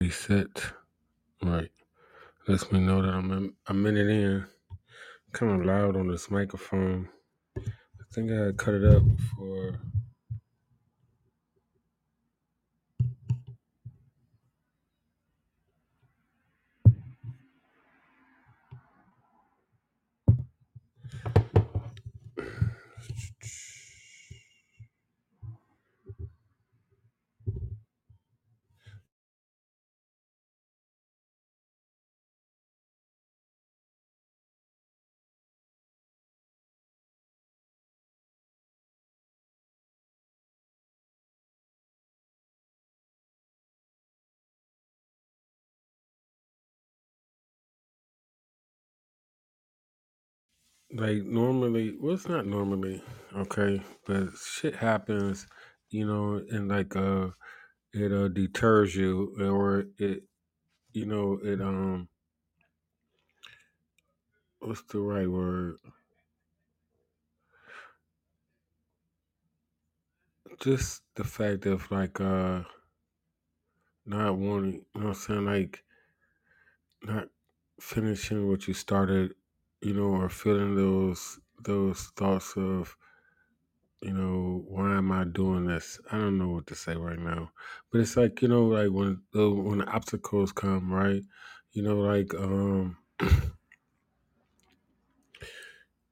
Reset. Right. Lets me know that I'm a minute in. Kind of loud on this microphone. I think I cut it up for. Like, normally, well, it's not normally, okay? But shit happens, you know, and like, uh, it uh, deters you, or it, you know, it, um, what's the right word? Just the fact of like, uh, not wanting, you know what I'm saying? Like, not finishing what you started, you know, or feeling those those thoughts of, you know, why am I doing this? I don't know what to say right now, but it's like you know, like when the when the obstacles come, right? You know, like um,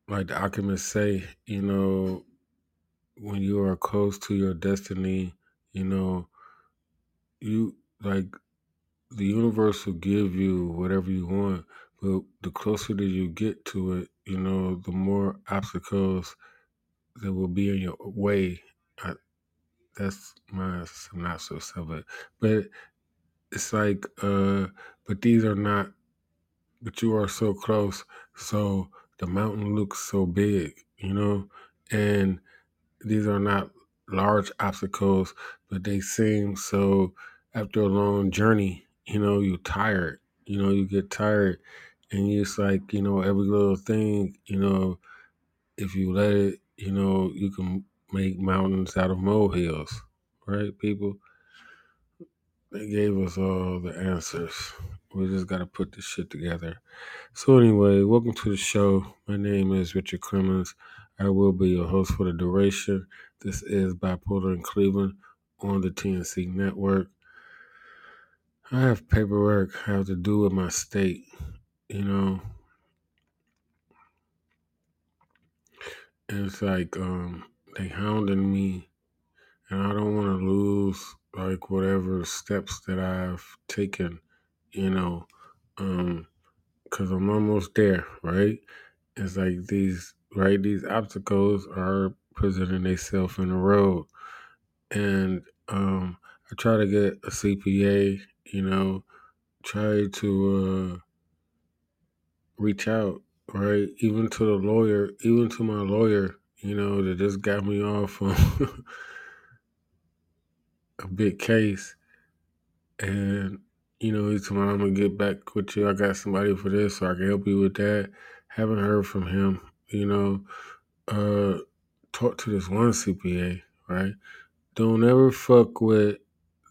like the alchemists say, you know, when you are close to your destiny, you know, you like the universe will give you whatever you want, but the closer that you get to it, you know, the more obstacles that will be in your way. I, that's my synopsis of it. But it's like, uh, but these are not, but you are so close. So the mountain looks so big, you know, and these are not large obstacles, but they seem so, after a long journey, you know, you're tired, you know, you get tired and it's like, you know, every little thing, you know, if you let it, you know, you can make mountains out of molehills, right, people? They gave us all the answers. We just got to put this shit together. So, anyway, welcome to the show. My name is Richard Clemens. I will be your host for the duration. This is Bipolar in Cleveland on the TNC network. I have paperwork I have to do with my state, you know, it's like um, they hounding me and I don't want to lose like whatever steps that I've taken, you know, um, because I'm almost there, right? It's like these, right? These obstacles are presenting themselves in the road, and um, I try to get a CPA, you know, try to uh, reach out, right? Even to the lawyer, even to my lawyer, you know, that just got me off on a big case And, you know, he's told me, I'm going to get back with you. I got somebody for this, so I can help you with that. Haven't heard from him, you know. Uh, talk to this one CPA, right? Don't ever fuck with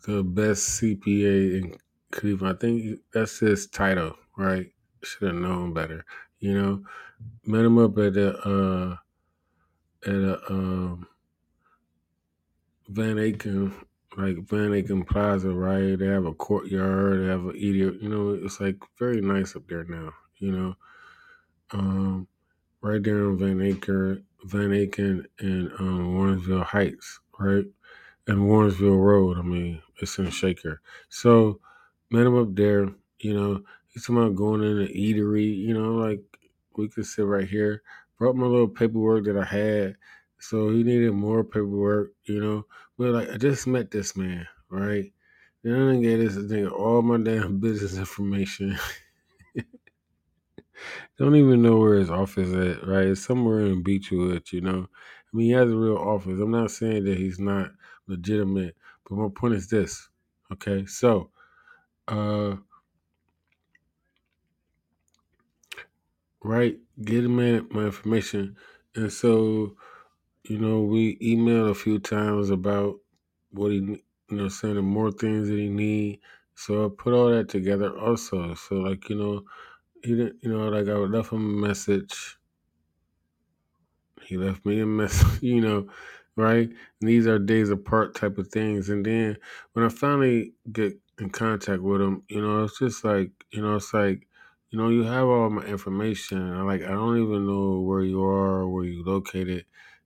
the best CPA in Cleveland. I think that's his title, right? Should have known better, you know. Met him up at a, uh, at a, um, Van Aken, like Van Aken Plaza, right? They have a courtyard, they have an eater. You know, it's like very nice up there now. You know, um, right there in Van Aken, Van Aken and um, Warrensville Heights, right? And Warrensville Road. I mean, it's in Shaker. So met him up there. You know, he's talking about going in an eatery. You know, like we could sit right here. Brought my little paperwork that I had. So he needed more paperwork. You know, but like I just met this man, right? Then I didn't get this thing all my damn business information. Don't even know where his office at, right? It's somewhere in Beachwood, you know. I mean, he has a real office. I'm not saying that he's not legitimate, but my point is this. Okay, so uh right, get him in my information. And so, you know, we emailed a few times about what he you know, the more things that he need. So I put all that together also. So like, you know, he didn't you know, like I left him a message. He left me a message, you know, right? And these are days apart type of things. And then when I finally get in contact with him, you know, it's just like, you know, it's like, you know, you have all my information. And like, I don't even know where you are, where you located.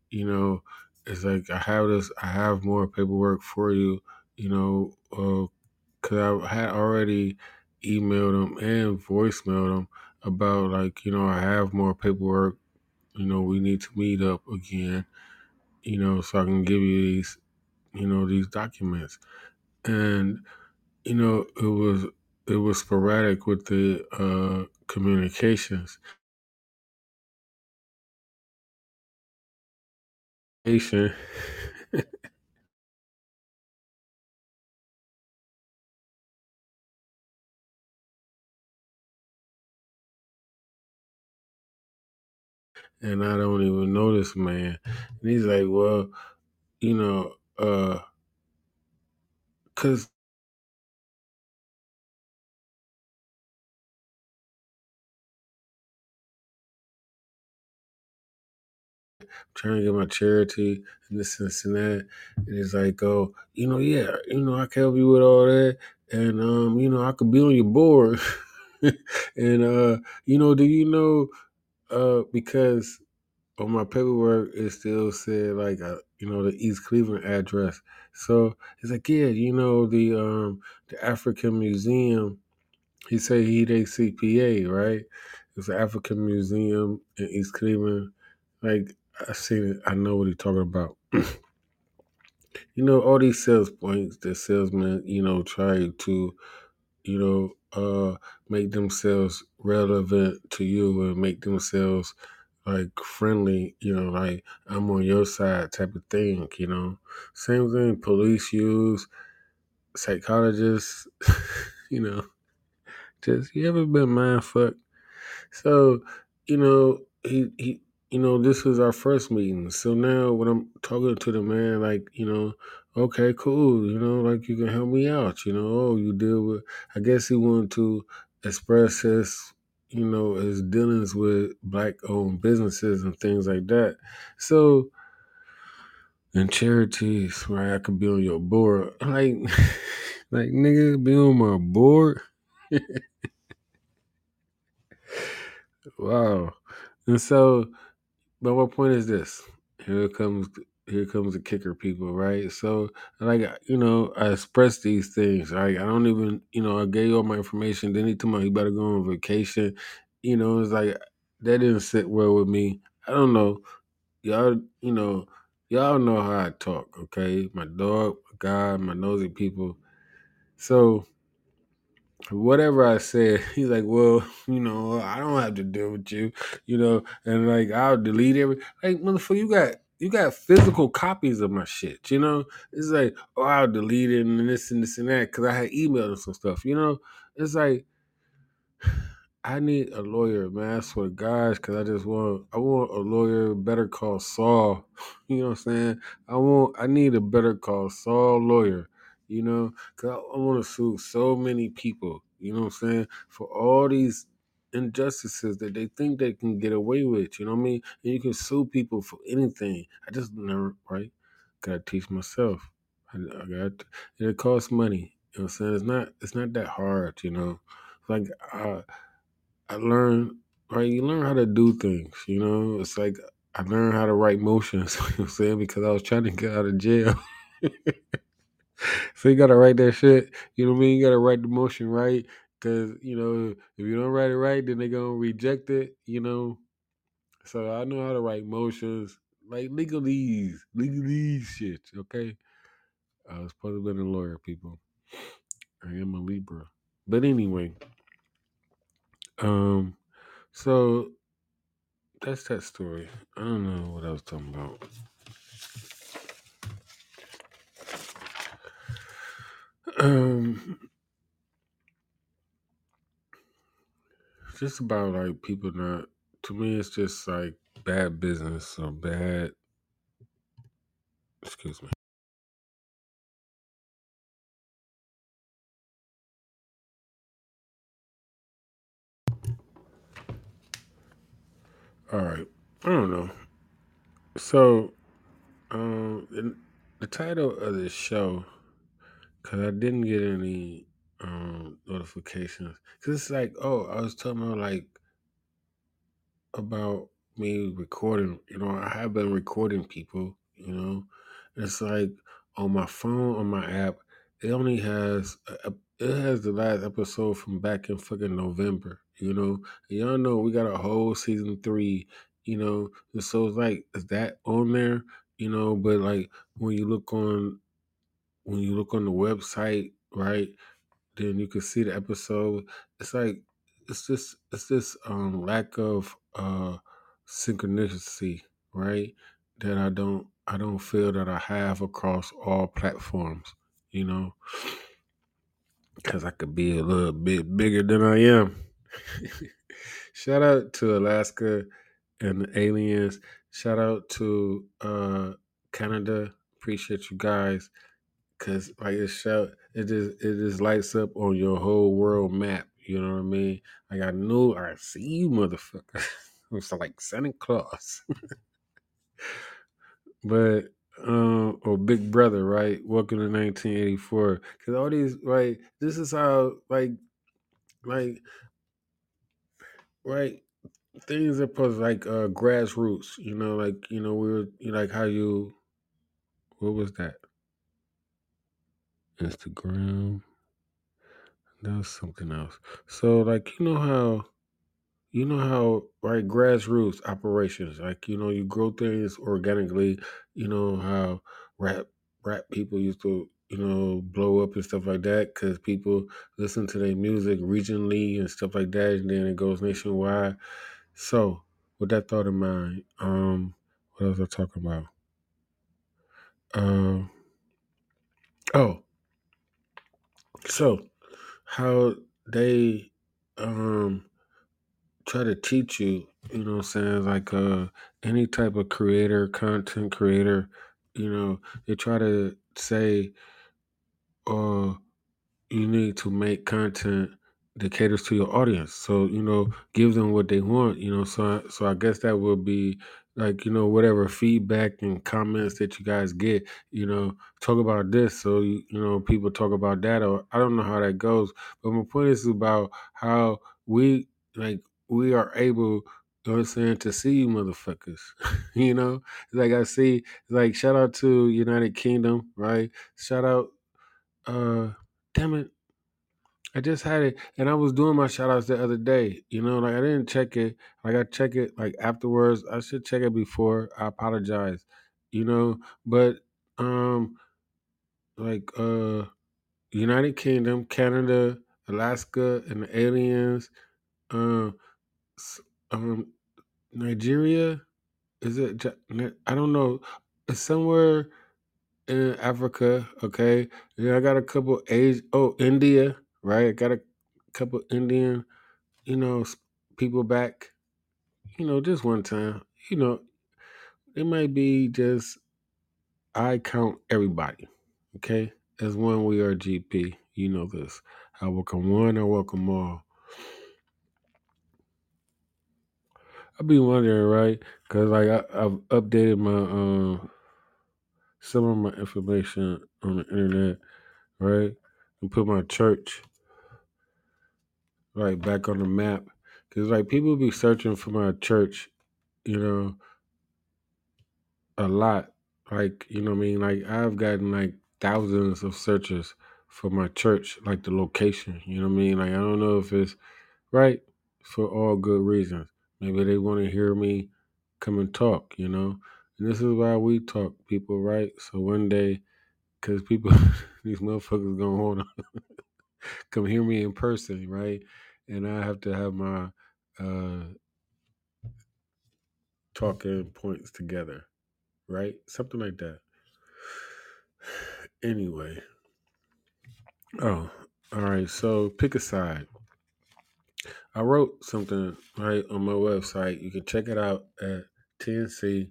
You know, it's like I have this, I have more paperwork for you. You know, uh, because I had already emailed them and voicemailed them about like, you know, I have more paperwork. You know, we need to meet up again. You know, so I can give you these, you know, these documents. And you know, it was it was sporadic with the uh, communications. And I don't even know this man. And he's like, well, you know, uh, cause trying to get my charity and this and this and that. And it's like, oh, you know, yeah, you know, I can help you with all that. And um, you know, I could be on your board. and uh, you know, do you know uh because on my paperwork it still said like uh, you know, the East Cleveland address. So it's like, yeah, you know, the um the African Museum, he said he a CPA, right? It's an African Museum in East Cleveland. Like I seen it, I know what he's talking about. you know, all these sales points that salesmen, you know, try to, you know, uh, make themselves relevant to you and make themselves like friendly, you know, like I'm on your side type of thing, you know. Same thing police use, psychologists, you know. Just you ever been mind fucked? So, you know, he he you know, this was our first meeting. So now when I'm talking to the man, like, you know, okay, cool, you know, like you can help me out, you know, oh, you deal with I guess he wanted to express his, you know, his dealings with black owned businesses and things like that. So and charities, right, I could be on your board. Like like nigga, be on my board. wow. And so But my point is this: here comes here comes the kicker, people. Right? So, like you know, I express these things. Right? I don't even you know I gave you all my information. Then he told me he better go on vacation. You know, it's like that didn't sit well with me. I don't know, y'all. You know, y'all know how I talk. Okay, my dog, my God, my nosy people. So whatever I said, he's like, well, you know, I don't have to deal with you, you know, and like I'll delete every like motherfucker, you got you got physical copies of my shit, you know. It's like, oh, I'll delete it and this and this and that because I had emailed and some stuff, you know. It's like I need a lawyer, man. I swear to because I just want I want a lawyer better call Saul. You know what I'm saying? I want I need a better call Saul lawyer. You know, because I, I want to sue so many people. You know what I'm saying? For all these injustices that they think they can get away with. You know what I mean? And you can sue people for anything. I just never right. Gotta teach myself. I, I got it costs money. You know what I'm saying? It's not it's not that hard. You know, like. Uh, I learned right. You learn how to do things. You know, it's like I learned how to write motions. You know what I'm saying because I was trying to get out of jail. so you gotta write that shit. You know what I mean? You gotta write the motion right because you know if you don't write it right, then they gonna reject it. You know. So I know how to write motions like legalese, legalese shit. Okay. I was supposed to be a lawyer, people. I am a Libra. But anyway, um, so that's that story. I don't know what I was talking about. Um, just about like people not. To me, it's just like bad business or bad. Excuse me. All right. I don't know. So, um, the title of this show because I didn't get any um notifications, because it's like, oh, I was talking about like about me recording. You know, I have been recording people. You know, it's like on my phone on my app, it only has a, it has the last episode from back in fucking November. You know, and y'all know we got a whole season three. You know, and so it's like is that on there? You know, but like when you look on when you look on the website, right? then you can see the episode. It's like it's just it's this um lack of uh synchronicity, right? That I don't I don't feel that I have across all platforms, you know, because I could be a little bit bigger than I am. Shout out to Alaska and the aliens. Shout out to uh Canada. Appreciate you guys. Cause like it show it just it just lights up on your whole world map. You know what I mean? Like I knew I see you motherfucker. it's like Santa Claus. but um or Big Brother, right? Welcome to 1984. Cause all these like this is how like like right things are supposed like uh grassroots, you know, like you know, we were you know, like how you what was that? Instagram. That was something else. So like you know how you know how right grassroots operations like you know you grow things organically you know how rap rap people used to you know blow up and stuff like that because people listen to their music regionally and stuff like that and then it goes nationwide so with that thought in mind um what else i talking about um oh so how they um try to teach you, you know what I'm saying? Like uh any type of creator, content creator, you know, they try to say uh you need to make content that caters to your audience. So, you know, give them what they want, you know. So I, so I guess that would be like, you know, whatever feedback and comments that you guys get, you know, talk about this so you, you know, people talk about that or I don't know how that goes, but my point is about how we like we are able you know what I'm saying, to see you motherfuckers. you know? Like I see like shout out to United Kingdom, right? Shout out uh damn it I just had it, and I was doing my shout outs the other day. You know, like I didn't check it. Like I check it like afterwards. I should check it before. I apologize. You know, but um, like uh, United Kingdom, Canada, Alaska, and the aliens. Uh, um, Nigeria. Is it? I don't know. It's somewhere in Africa. Okay. Yeah, I got a couple age. Oh, India. Right. I got a couple Indian you know, people back, you know, just one time. You know, it might be just I count everybody, okay? As one we are GP. You know this. I welcome one, I welcome all. I be wondering, right? Because like I, I've updated my um some of my information on the internet, right? And put my church right back on the map. Cause like people be searching for my church, you know, a lot. Like, you know what I mean? Like I've gotten like thousands of searches for my church, like the location. You know what I mean? Like I don't know if it's right for all good reasons. Maybe they want to hear me come and talk, you know? And this is why we talk, people, right? So one day, because people, these motherfuckers gonna want to come hear me in person, right? And I have to have my uh talking points together, right? Something like that. Anyway. Oh, all right. So pick a side. I wrote something right on my website. You can check it out at tncpreach.com.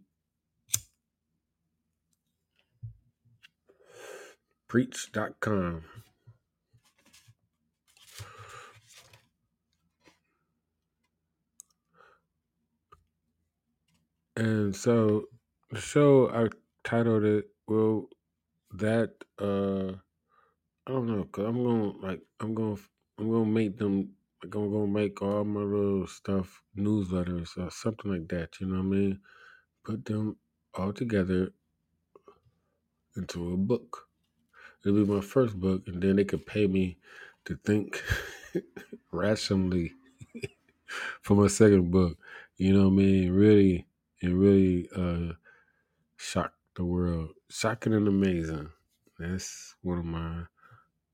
And so the show I titled it well that uh I don't know cuz I'm to like I'm to I'm to make them like I'm to make all my little stuff newsletters or something like that, you know what I mean? Put them all together into a book. It'll be my first book and then they could pay me to think rationally for my second book. You know what I mean? Really and really uh shock the world. Shocking and amazing. That's one of my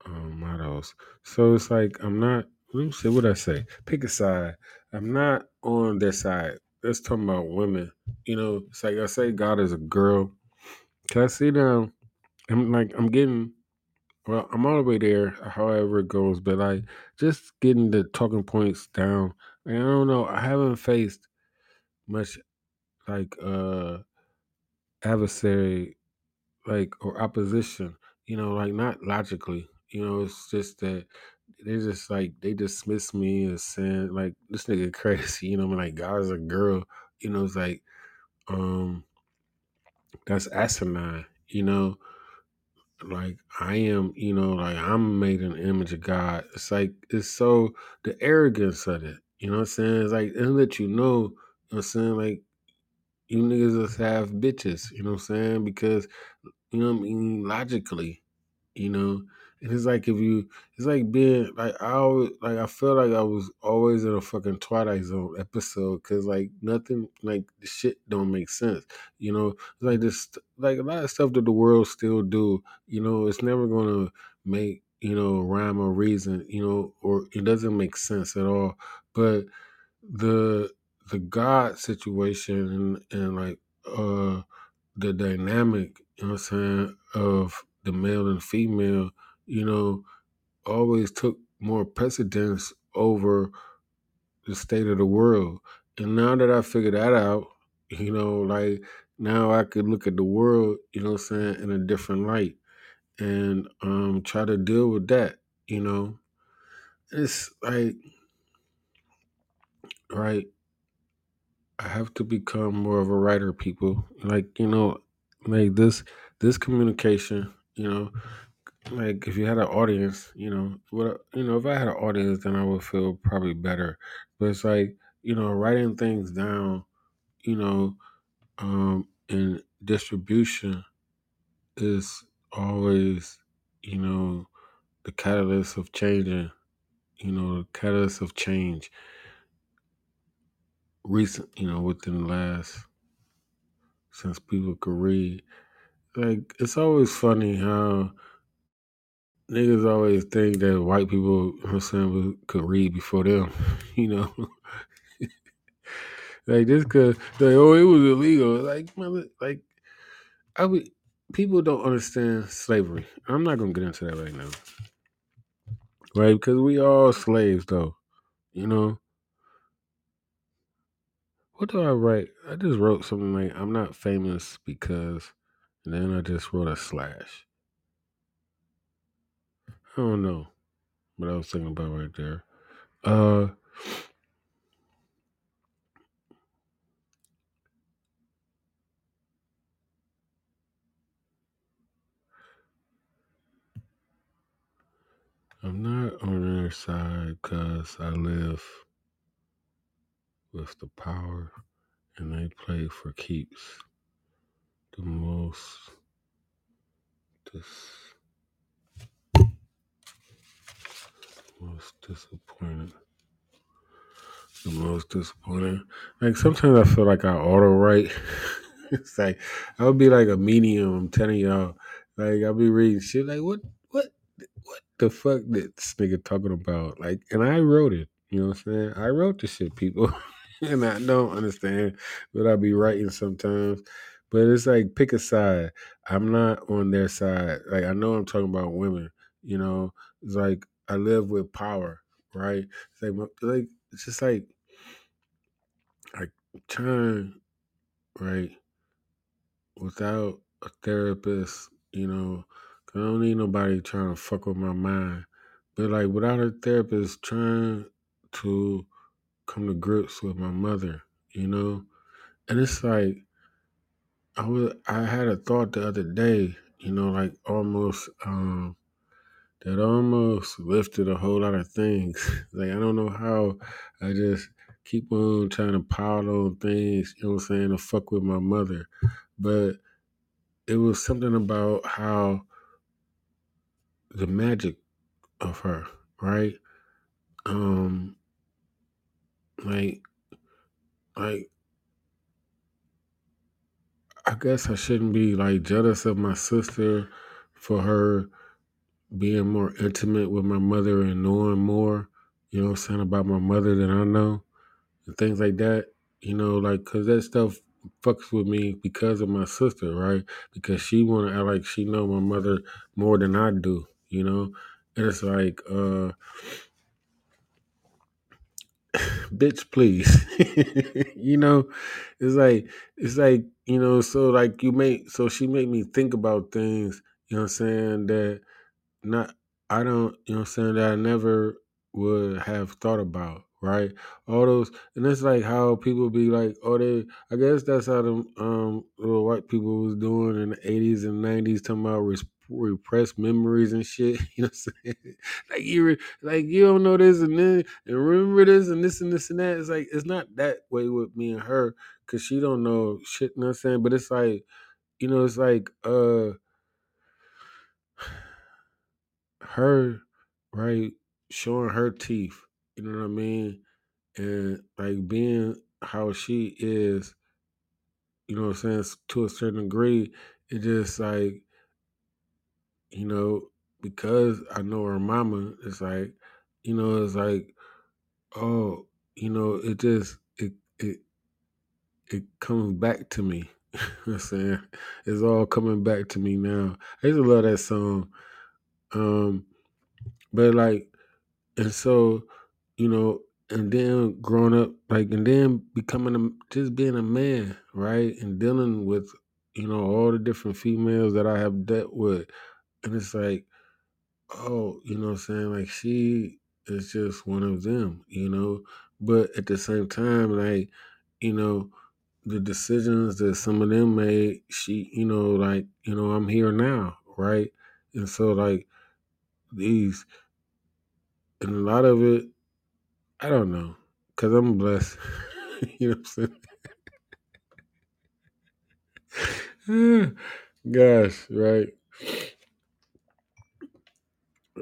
um, mottos. So it's like I'm not. Let me see what I say. Pick a side. I'm not on their side. Let's talk about women. You know, it's like I say, God is a girl. Can I see now? I'm like I'm getting. Well, I'm all the way there. However it goes, but like just getting the talking points down. I don't know. I haven't faced much like uh adversary like or opposition you know like not logically you know it's just that they just like they dismiss me as saying like this nigga crazy you know I mean like God is a girl you know it's like um that's asinine you know? Like I am you know like I'm made in the image of God. It's like it's so the arrogance of it you know what I'm saying? It's like it let you know you know what I'm saying? Like you niggas just have bitches you know what I'm saying because you know what I mean logically you know. And it's like if you, it's like being like I always like I feel like I was always in a fucking Twilight Zone episode because like nothing like the shit don't make sense, you know. It's like this, like a lot of stuff that the world still do, you know. It's never gonna make you know rhyme or reason, you know, or it doesn't make sense at all. But the the God situation and and like uh the dynamic, you know what I'm saying, of the male and female, you know, always took more precedence over the state of the world. And now that I figured that out, you know, like now I could look at the world, you know I'm saying, in a different light and um try to deal with that, you know. It's like right, I have to become more of a writer, people. Like, you know, like this this communication, you know, like if you had an audience, you know, what you know, if I had an audience, then I would feel probably better. But it's like you know, writing things down, you know, um, and distribution is always, you know, the catalyst of changing. You know, the catalyst of change. Recent, you know, within the last since people could read, like it's always funny how Niggas always think that white people, you know I'm saying, could read before them, you know. like just cause like oh it was illegal. Like mother like I would people don't understand slavery. I'm not gonna get into that right now. Right? Because we all slaves though. You know? What do I write? I just wrote something like I'm not famous because and then I just wrote a slash. I don't know what I was thinking about right there. Uh I'm not on their side because I live with the power and they play for keeps. The most dis- most disappointed. The most disappointed. Like sometimes I feel like I auto write. it's like I would be like a medium. I'm telling y'all. Like I'll be reading shit. Like what what what the fuck this nigga talking about? Like and I wrote it. You know what I'm saying? I wrote the shit, people. and I don't understand what I'll be writing sometimes. But it's like pick a side. I'm not on their side. Like I know I'm talking about women. You know, it's like I live with power, right? It's like like it's just like like trying right without a therapist. You know, I don't need nobody trying to fuck with my mind. But like without a therapist, trying to come to grips with my mother. You know, and it's like I was I had a thought the other day, you know, like almost um that almost lifted a whole lot of things. like I don't know how I just keep on trying to pile on things, you know what I'm saying, to fuck with my mother. But it was something about how the magic of her, right? Um like like I guess I shouldn't be like jealous of my sister for her being more intimate with my mother and knowing more, you know what I'm saying, about my mother than I know and things like that. You know, like, cause that stuff fucks with me because of my sister, right? Because she act like she know my mother more than I do, you know? And it's like, uh, bitch, please. you know, it's like, it's like, you know, so like you make, so she made me think about things, you know what I'm saying, that not I don't you know what I'm saying that I never would have thought about, right? All those and it's like how people be like, oh they I guess that's how the um little white people was doing in the eighties and nineties talking about res- repressed memories and shit. You know what I'm saying? like you re- like you don't know this and then and remember this and this and this and that. It's like it's not that way with me and her because she don't know shit, you know what I'm saying? But it's like, you know, it's like uh her right showing her teeth you know what i mean and like being how she is you know what i'm saying to a certain degree it just like you know because i know her mama it's like you know it's like oh you know it just it it it comes back to me. You know i'm saying? It's all coming back to me now. I used to love that song um but like and so you know and then growing up like and then becoming a just being a man right and dealing with you know all the different females that i have dealt with and it's like oh you know what i'm saying like she is just one of them you know but at the same time like you know the decisions that some of them made she you know like you know i'm here now right and so like these and a lot of it I don't know, cause I'm blessed. you know what I'm saying? Gosh, right?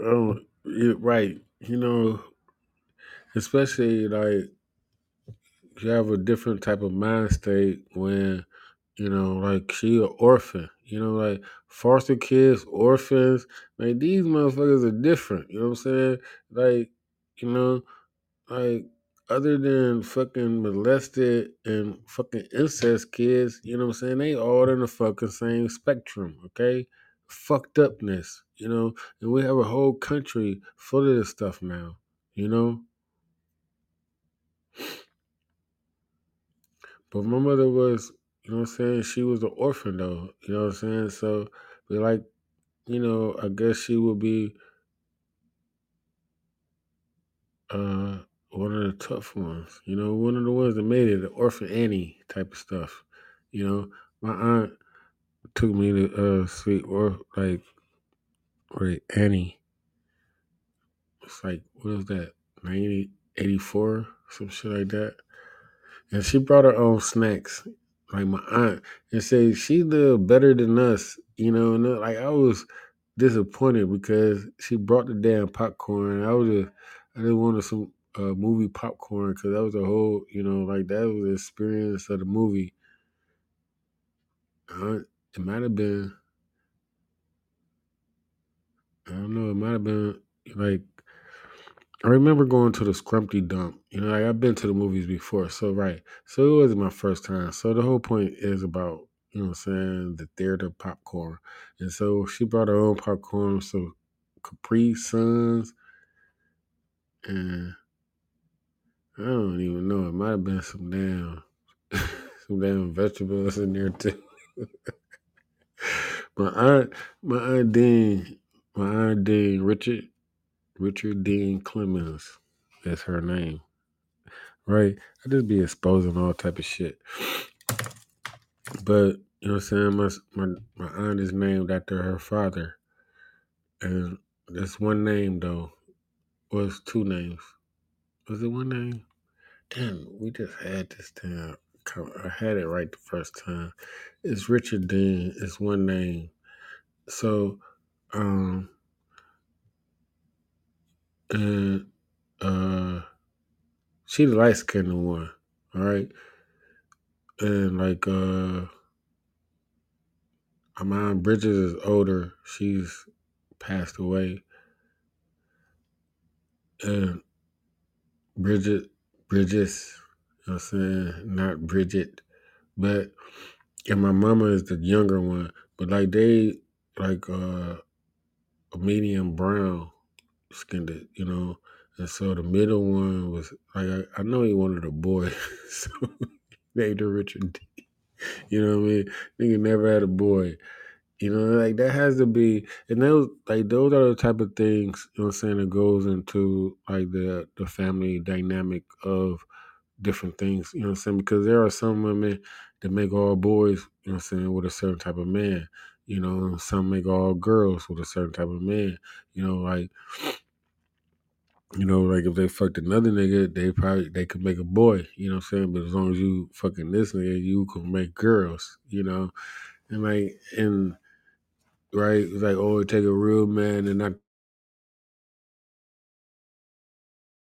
Oh, you right. You know, especially like you have a different type of mind state when you know, like she an orphan. You know, like foster kids, orphans. Like these motherfuckers are different. You know what I'm saying? Like, you know, Like, other than fucking molested and fucking incest kids, you know what I'm saying? They all in the fucking same spectrum, okay? Fucked upness, you know? And we have a whole country full of this stuff now, you know? But my mother was, you know I'm saying? She was an orphan though, you know what I'm saying? So, we like, you know, I guess she would be uh one of the tough ones, you know, one of the ones that made it, the orphan Annie type of stuff. You know, my aunt took me to uh sweet or like wait Annie. It's like what is that? 90, 84, some shit like that. And she brought her own snacks, like my aunt, and said she lived better than us, you know. And uh, like I was disappointed because she brought the damn popcorn. I was just, I just wanted some uh, movie popcorn because that was a whole, you know, like that was the experience of the movie. Uh, it might have been, I don't know, it might have been like I remember going to the Scrumpty Dump. You know, like I've been to the movies before, so right. So it wasn't my first time. So the whole point is about, you know what I'm saying, the theater popcorn. And so she brought her own popcorn, so Capri Suns, and I don't even know. It might have been some damn some damn vegetables in there too. my aunt my aunt Dean my aunt Dean Richard Richard Dean Clemens. That's her name. right? I just be exposing all type of shit. But You know what I'm saying? My my my aunt is named after her father, and that's one name though. Was two names? Was it one name? Damn, we just had this down. I had it right the first time. It's Richard Dean. It's one name. So, um, and uh, she the light skinned one, all right. And like, uh, my aunt Bridget is older. She's passed away, and Bridget, Bridges, know what I'm saying? Not Bridget, but and my mama is the younger one. But like they, like uh, a medium brown skinned it, you know. And so the middle one was like I, I know he wanted a boy, so named her Richard D. You know what I mean? Nigga never had a boy. You know, like that has to be and those like those are the type of things, you know what I'm saying, that goes into like the the family dynamic of different things, you know what I'm saying? Because there are some women that make all boys, you know what I'm saying, with a certain type of man. You know, some make all girls with a certain type of man. You know, like you know, like if they fucked another nigga, they probably they could make a boy, you know what I'm saying? But as long as you fucking this nigga, you can make girls, you know? And like and right, it's like, oh, it take a real man and not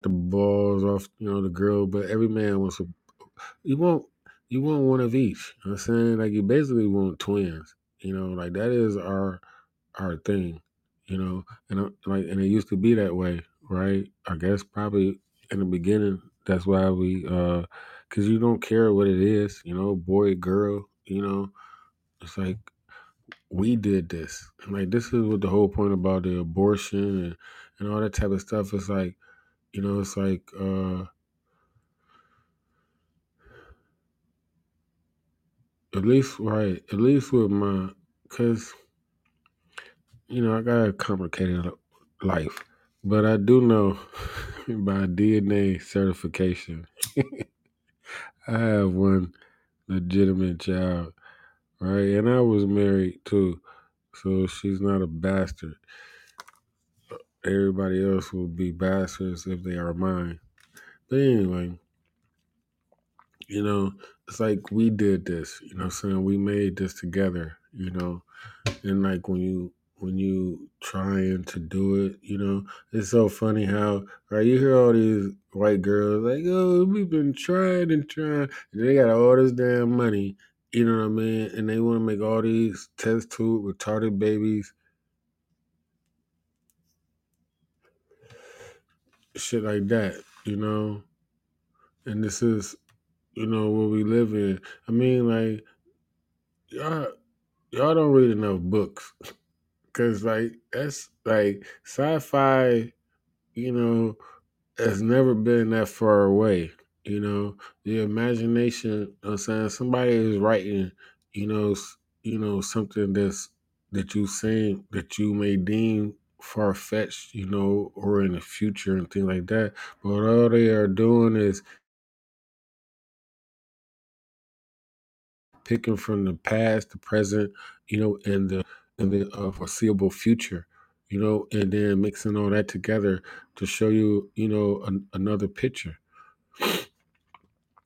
the balls off, you know, the girl, but every man wants a you want you want one of each. You know I'm saying? Like you basically want twins. You know, like that is our our thing. You know, and uh, like and it used to be that way, right? I guess probably in the beginning that's why we uh cuz you don't care what it is, you know, boy, girl, you know. It's like we did this. And like this is what the whole point about the abortion and and all that type of stuff is like, you know, it's like uh At least, right. At least with my, because, you know, I got a complicated life. But I do know by DNA certification, I have one legitimate child, right? And I was married too. So she's not a bastard. Everybody else will be bastards if they are mine. But anyway, you know, it's like we did this, you know what I'm saying? We made this together, you know. And like when you when you trying to do it, you know, it's so funny how right you hear all these white girls like, oh, we've been trying and trying, and they got all this damn money, you know what I mean? And they want to make all these test tube retarded babies, shit like that, you know. And this is, you know, where we live in. I mean, like y'all, y'all don't read enough books, cause like that's like sci-fi, you know has never been that far away. You know, the imagination. You know I'm saying somebody is writing. You know, you know something that's that you saying that you may deem far fetched. You know, or in the future and things like that. But all they are doing is picking from the past, the present, you know, and the and the uh, foreseeable future. You know, and then mixing all that together to show you, you know, an, another picture.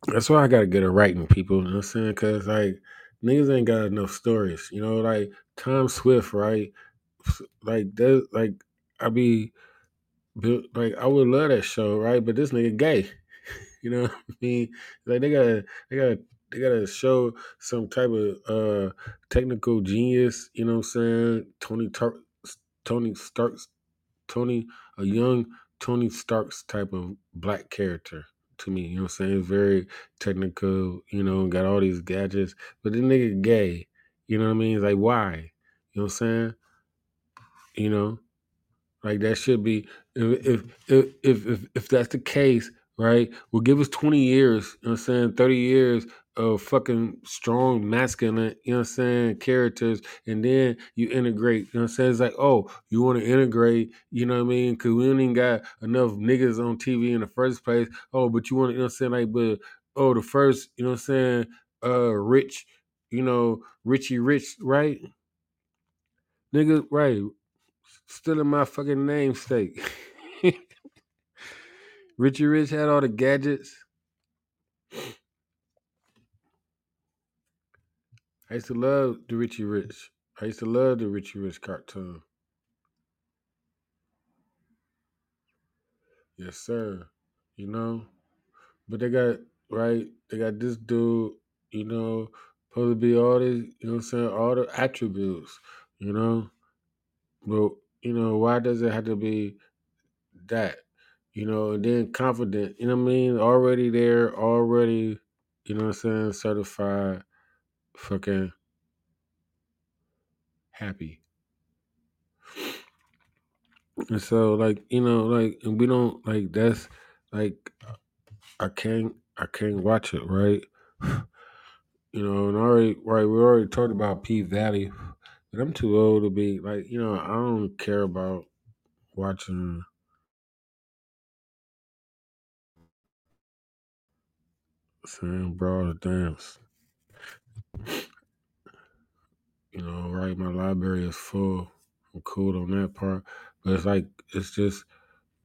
That's why I gotta get a writing, people. You know what I'm saying? Cause like niggas ain't got enough stories. You know, like Tom Swift, right? Like that, like I be like I would love that show, right? But this nigga gay. You know what I mean? Like they gotta, they gotta, they gotta show some type of uh technical genius. You know what I'm saying? Tony Tar- Tony Stark Tony, a young Tony Stark's type of black character to me. You know what I'm saying? Very technical, you know, got all these gadgets. But the nigga gay. You know what I mean? It's like why? You know what I'm saying? You know? Like that should be if if if if if, that's the case, right? Well give us 20 years, you know what I'm saying, 30 years of fucking strong masculine, you know what I'm saying, characters, and then you integrate, you know what I'm saying? It's like, oh, you want to integrate, you know what I mean? Cause we even got enough niggas on TV in the first place. Oh, but you want to, you know what I'm saying, like, but oh, the first, you know what I'm saying, uh rich you know, Richie Rich, right? Nigga, right. Still in my fucking namesake. Richie Rich had all the gadgets. I used to love the Richie Rich. I used to love the Richie Rich cartoon. Yes, sir. You know? But they got right, they got this dude, you know, supposed to be all this, you know I'm saying, all the attributes, you know. But, you know, why does it have to be that? You know, and then confident, you know what I mean? Already there, already, you know what I'm saying, certified fucking happy. And so like, you know, like and we don't like that's like I can't I can't watch it, right? You know, and already right, we already talked about P Valley, but I'm too old to be like, you know, I don't care about watching Sam Broad dance. You know, right, my library is full. I'm cool on that part. But it's like it's just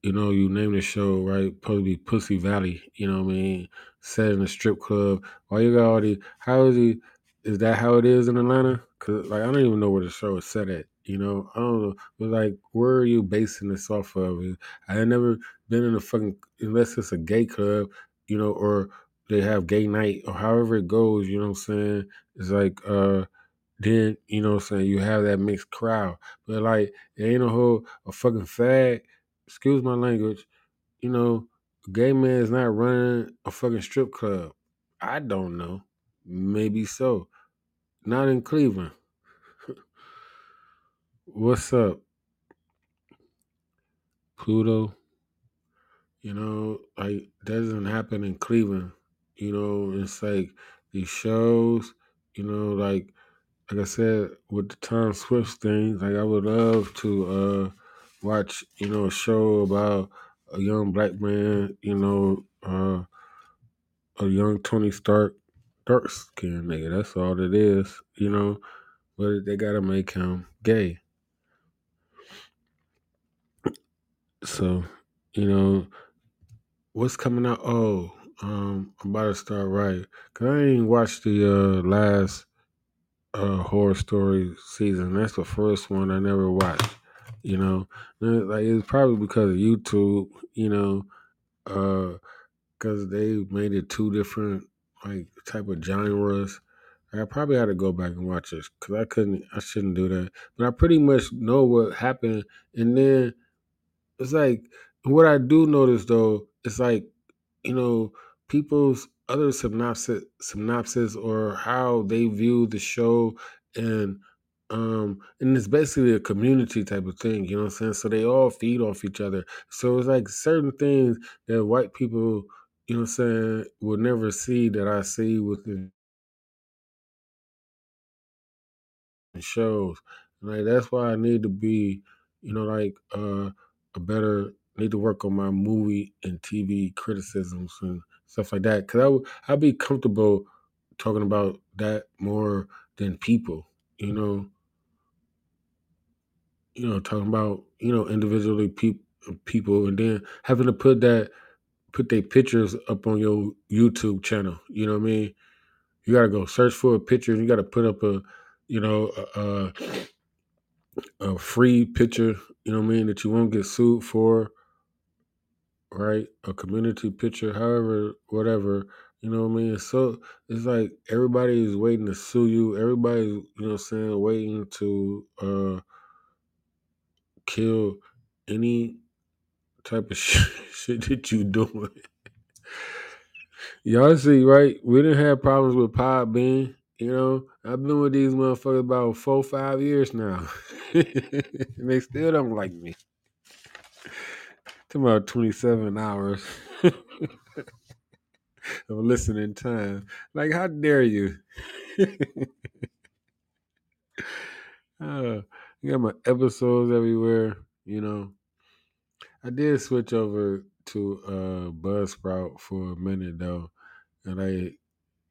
you know, you name the show, right? Probably Pussy Valley, you know what I mean? Set in a strip club. Why you got all these how is he is that how it is in Atlanta? Cause like I don't even know where the show is set at. You know, I don't know. But like where are you basing this off of? I had never been in a fucking unless it's a gay club, you know, or they have gay night or however it goes, you know what I'm saying? It's like uh then, you know what I'm saying, you have that mixed crowd. But like it ain't a whole a fucking fag excuse my language, you know, gay man is not running a fucking strip club. I don't know. Maybe so. Not in Cleveland. What's up? Pluto? You know, like that doesn't happen in Cleveland. You know, it's like these shows, you know, like like I said, with the Tom Swift thing, like I would love to uh watch, you know, a show about a young black man, you know, uh a young Tony Stark, dark skinned nigga. That's all it is, you know. But they gotta make him gay. So, you know, what's coming out? Oh, um, I'm about to start right. Cause I ain't watched the uh last uh horror story season. That's the first one I never watched. You know, like it's probably because of YouTube. You know, uh, because they made it two different like type of genres. I probably had to go back and watch this because I couldn't. I shouldn't do that. But I pretty much know what happened, and then it's like what I do notice though. It's like you know people's other synopsis, synopsis or how they view the show, and um, and it's basically a community type of thing. You know what I'm saying? So they all feed off each other. So it's like certain things that white people, you know what I'm saying, will never see that I see within shows. Like that's why I need to be, you know, like uh a better need to work on my movie and TV criticisms and stuff like that. Cause I would I'd be comfortable talking about that more than people, you know. You know, talking about, you know, individually people people and then having to put that put their pictures up on your YouTube channel. You know what I mean? You gotta go search for a picture you gotta put up a you know, a, a, free picture, you know what I mean, that you won't get sued for, right? A community picture, however, whatever, you know what I mean? So it's like everybody is waiting to sue you. Everybody's, you know what I'm saying, waiting to uh kill any type of shit that you doing. Y'all see, right? We didn't have problems with Podbean. You know, I've been with these motherfuckers about four, five years now. and they still don't like me. It's about 27 hours of listening time. Like, how dare you? uh, you got my episodes everywhere, you know. I did switch over to uh Buzzsprout for a minute though. And I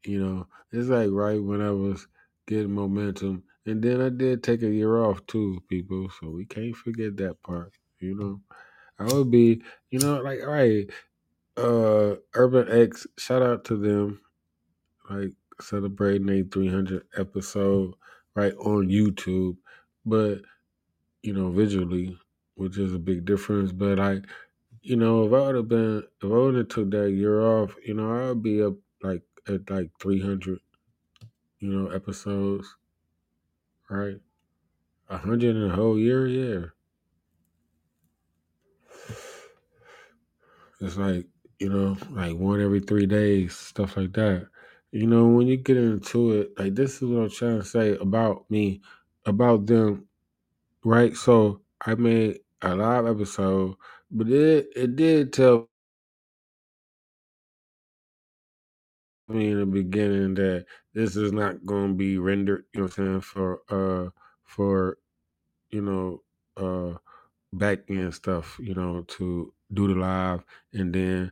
you know, it's like right when I was getting momentum. And then I did take a year off too, people. So we can't forget that part. You know, I would be, you know, like all right, uh, Urban X. Shout out to them, like celebrating a 300 episode right on YouTube, but you know, visually, which is a big difference. But like, you know, if I would have been, if I would have took that year off, you know, I would be up like at like 300, you know, episodes, right? A hundred in a whole year, yeah. It's like, you know, like one every three days, stuff like that. You know, when you get into it, like this is what I'm trying to say about me, about them, right? So I made a live episode, but it it did tell me in the beginning that this is not gonna be rendered, you know what I'm saying, for uh for, you know, uh back end stuff, you know, to do the live and then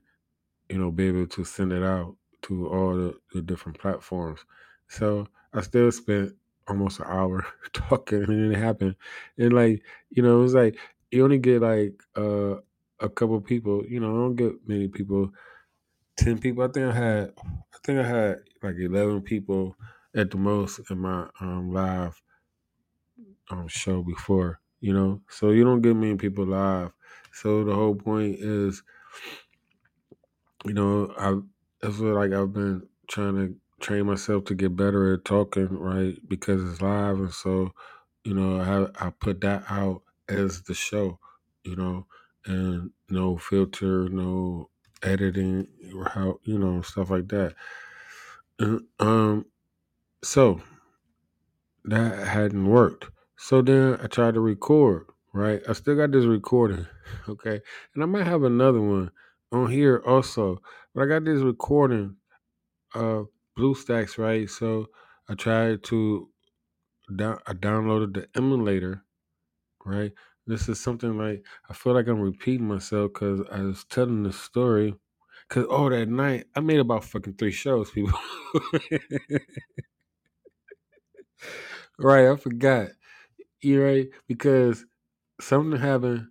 you know, be able to send it out to all the, the different platforms. So I still spent almost an hour talking and it happened. And like, you know, it was like you only get like uh a couple people, you know, I don't get many people, ten people. I think I had I think I had like eleven people at the most in my um live um show before, you know. So you don't get many people live. So the whole point is you know, I that's what like I've been trying to train myself to get better at talking, right? Because it's live, and so you know, I I put that out as the show, you know, and no filter, no editing, or how you know stuff like that. Um, so that hadn't worked. So then I tried to record, right? I still got this recording, okay? And I might have another one on here also. But I got this recording of BlueStacks, right? So I tried to down I downloaded the emulator, right? This is something like I feel like I'm repeating myself because I was telling the story. Cause oh that night I made about fucking three shows, people. right, I forgot. You right? Because something happened.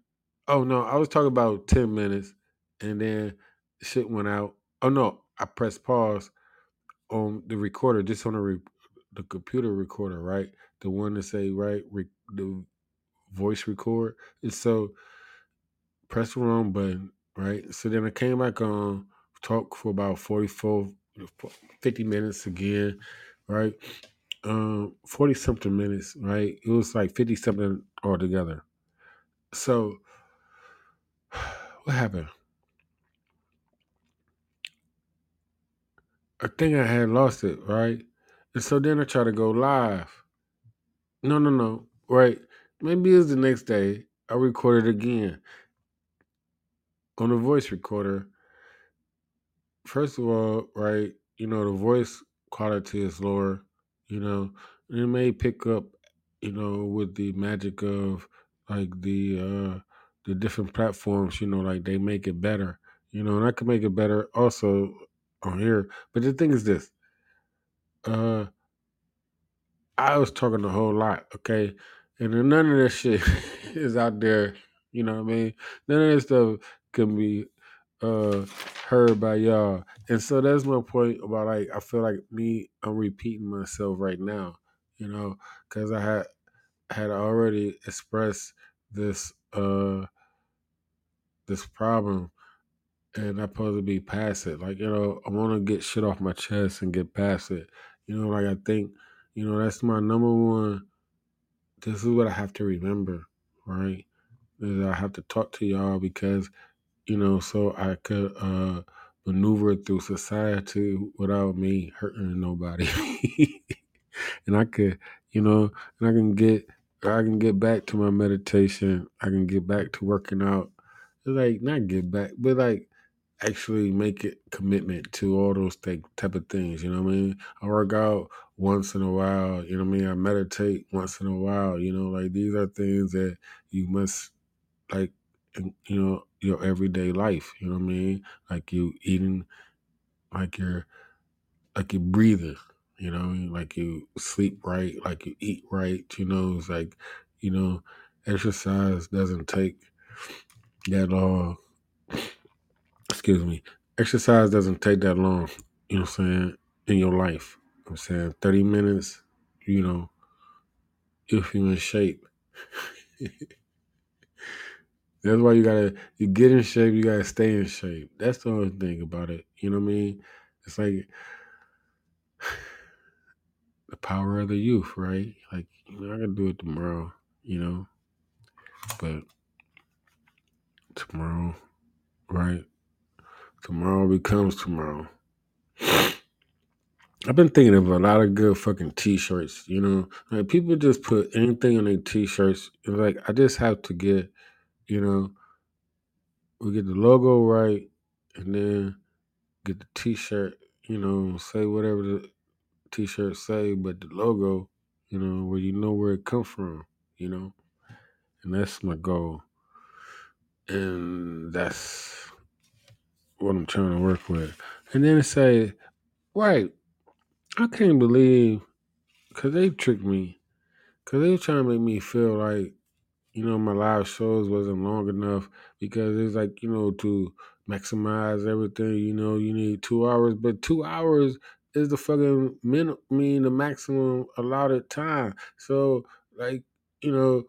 Oh no, I was talking about ten minutes, and then shit went out. Oh no, I pressed pause on the recorder, just on the re- the computer recorder, right? The one to say right, re- the voice record. And so press the wrong button, right? So then I came back on, talk for about 44, 50 minutes again, right? Um, 40 something minutes, right? It was like 50 something altogether. So what happened? I think I had lost it, right? And so then I tried to go live. No, no, no. Right. Maybe it's the next day. I recorded again on the voice recorder. First of all, right, you know, the voice quality is lower, you know, and it may pick up, you know, with the magic of like the uh the different platforms, you know, like they make it better. You know, and I can make it better also on here. But the thing is this, uh I was talking a whole lot, okay? And none of this shit is out there, you know what I mean? None of this stuff can be uh heard by y'all. And so that's my point about like I feel like me I'm repeating myself right now, you know, cuz I had had already expressed this uh this problem and I'm supposed to be past it. Like, you know, I want to get shit off my chest and get past it. You know, like I think, you know, that's my number one this is what I have to remember, right? Is I have to talk to y'all because, you know, so I could uh maneuver through society without me hurting nobody. and I could, you know, and I can get I can get back to my meditation. I can get back to working out. Like not get back, but like actually make it commitment to all those th- type of things. You know what I mean? I work out once in a while. You know what I mean? I meditate once in a while. You know, like these are things that you must like, you know, your everyday life. You know what I mean? Like you eating, like you're, like you're breathing. You know, like you sleep right, like you eat right. You know, it's like you know, exercise doesn't take that long. Excuse me, exercise doesn't take that long. You know what I'm saying in your life. I'm saying thirty minutes. You know, if you're in shape. That's why you gotta you get in shape, you gotta stay in shape. That's the only thing about it. You know what I mean? It's like the power of the youth, right? Like, you know, I can do it tomorrow, you know. But tomorrow, right? Tomorrow becomes tomorrow. I've been thinking of a lot of good fucking t-shirts, you know. Like people just put anything on their t-shirts. It's like I just have to get, you know, we get the logo right and then get the t-shirt, you know, say whatever the t-shirt say, but the logo, you know, where you know where it come from, you know. And that's my goal. And that's what I'm trying to work with. And then it say, right, I can't believe, because they tricked me, because they were trying to make me feel like, you know, my live shows wasn't long enough because it's like, you know, to maximize everything, you know, you need two hours, but two hours is the fucking min, mean the maximum allotted time. So, like, you know,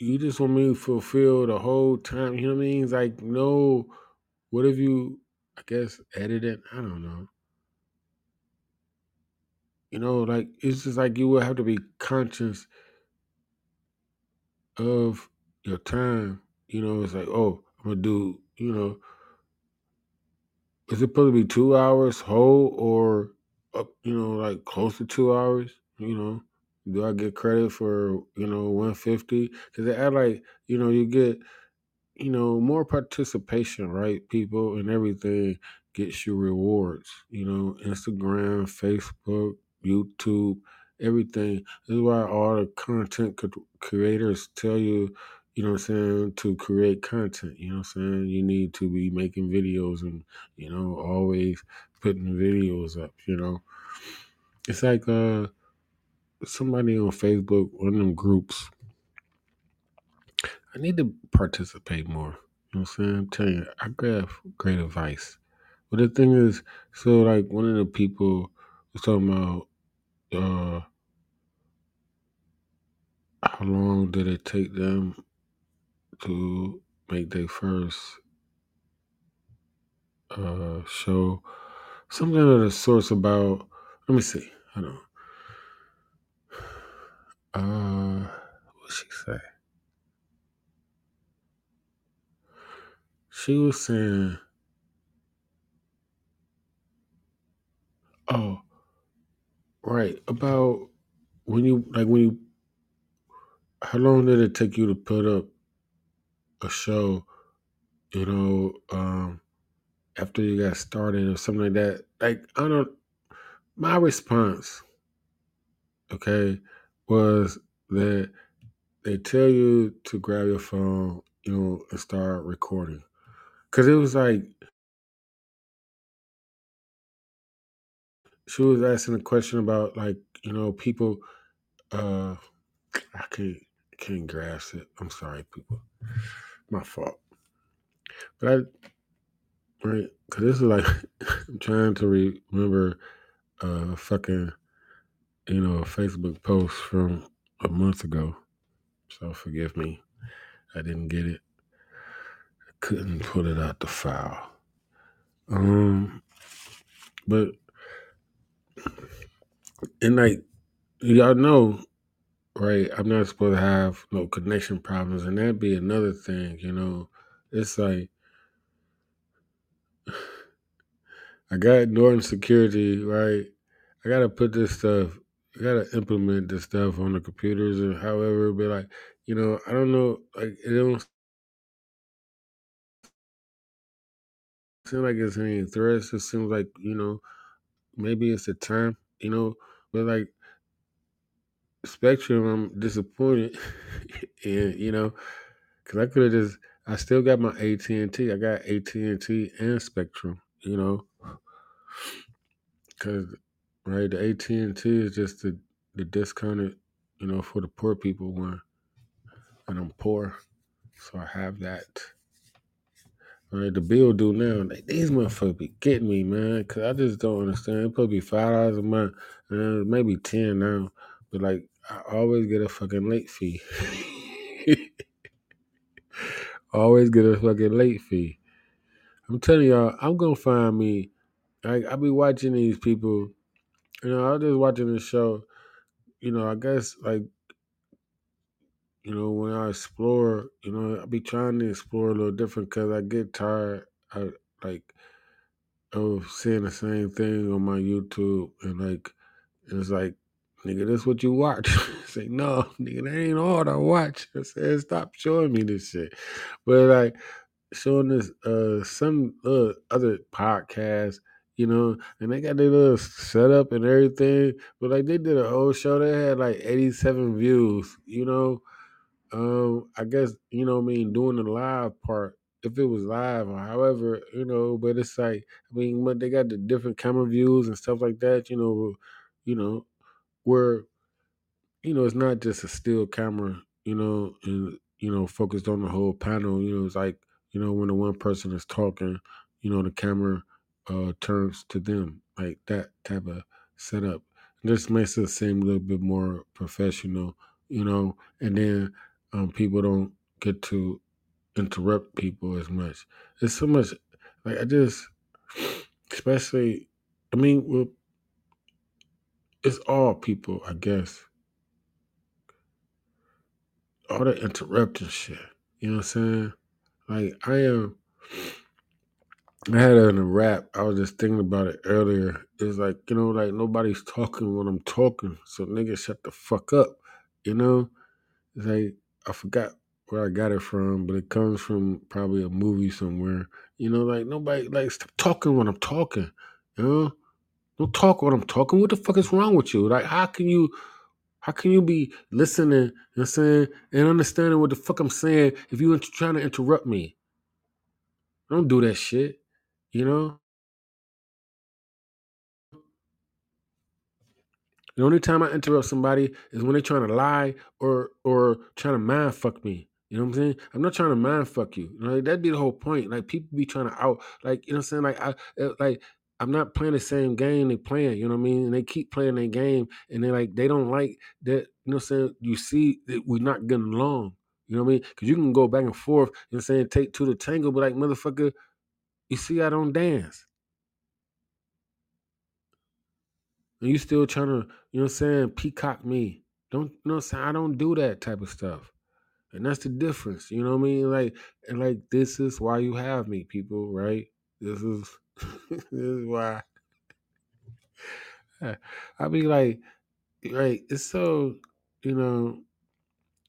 you just want me to fulfill the whole time. You know what I mean? It's like, no, what if you, I guess, edit it? I don't know. You know, like, it's just like you would have to be conscious of your time. You know, it's like, oh, I'm going to do, you know, is it supposed to be two hours whole or, up, you know, like close to two hours? You know, do I get credit for, you know, 150? Because they like, you know, you get, you know, more participation, right? People and everything gets you rewards. You know, Instagram, Facebook, YouTube, everything. This is why all the content co- creators tell you, you know what I'm saying, to create content. You know what I'm saying? You need to be making videos and, you know, always putting videos up, you know. It's like uh somebody on Facebook, one of them groups, I need to participate more. You know what I'm saying? I'm telling you, I grab great advice. But the thing is, so like one of the people was talking about uh how long did it take them to make their first uh show. Something of the source about let me see. Hold on. Uh what she say? She was saying oh right, about when you like when you how long did it take you to put up a show, you know, um after you got started or something like that? Like I don't my response, okay, was that they tell you to grab your phone, you know, and start recording. Cause it was like she was asking a question about like, you know, people uh I can't can't grasp it. I'm sorry, people. My fault. But I right, cause this is like I'm trying to re- remember uh fucking you know, a Facebook post from a month ago. So forgive me. I didn't get it. I couldn't put it out the file. Um but and like y'all know, right, I'm not supposed to have no connection problems and that'd be another thing, you know. It's like I got Norton Security, right? I gotta put this stuff I gotta implement this stuff on the computers and however, but like, you know, I don't know, like it don't seem like it's any threats. It seems like, you know, maybe it's the time, you know, but like Spectrum, I'm disappointed, and you know, because I could have just, I still got my AT and T. I got AT and T and Spectrum, you know, Cause right, the AT and T is just the the discounted, you know, for the poor people one, and I'm poor, so I have that. Right, the bill due now. Like, these motherfuckers be getting me, man. Cause I just don't understand. It to be five dollars a month, and maybe ten now. But like, I always get a fucking late fee. always get a fucking late fee. I'm telling y'all, I'm gonna find me. Like I be watching these people. You know, I was just watching this show. You know, I guess like you know when I explore, you know, I be trying to explore a little different because I get tired. I like of seeing the same thing on my YouTube and like it's like, nigga, this what you watch. like, no, nigga, that ain't all I watch. I said, stop showing me this shit. But like showing this uh some uh, other podcast, you know, and they got their little setup and everything. But like they did a whole show, they had like 87 views, you know. Um, I guess, you know I mean, doing the live part if it was live or however, you know, but it's like I mean, but they got the different camera views and stuff like that, you know, you know, where you know it's not just a still camera, you know, and you know focused on the whole panel. You know, it's like you know when the one person is talking, you know, the camera uh turns to them, like that type of setup. This makes it seem a little bit more professional, you know, and then um, people don't get to interrupt people as much. It's so much like I just, especially, I mean, well, it's all people, I guess. All the interrupting shit. You know what I'm saying? Like I am. I had it in a rap. I was just thinking about it earlier. It's like you know, like nobody's talking when I'm talking, so nigga, shut the fuck up. You know, it's like I forgot where I got it from, but it comes from probably a movie somewhere. You know, like nobody like stop talking when I'm talking. You know, don't talk when I'm talking. What the fuck is wrong with you? Like, how can you? How can you be listening, you know what I'm saying, and understanding what the fuck I'm saying if you trying to interrupt me? Don't do that shit. You know? The only time I interrupt somebody is when they're trying to lie or or trying to mind fuck me. You know what I'm saying? I'm not trying to mind fuck you. you know, that'd be the whole point. Like people be trying to out, like you know what I'm saying? Like I uh, like I'm not playing the same game they playing. You know what I mean? And they keep playing their game, and they like they don't like that. You know what I'm saying? You see that we're not getting along. You know what I mean? Because you can go back and forth. You know what I'm saying? Take two to tango, but like motherfucker, you see I don't dance. And you still trying to, you know what I'm saying, peacock me. Don't you know what I'm saying? I don't do that type of stuff. And that's the difference. You know what I mean? Like and like this is why you have me, people, right? This is this is why I be like right, it's so, you know,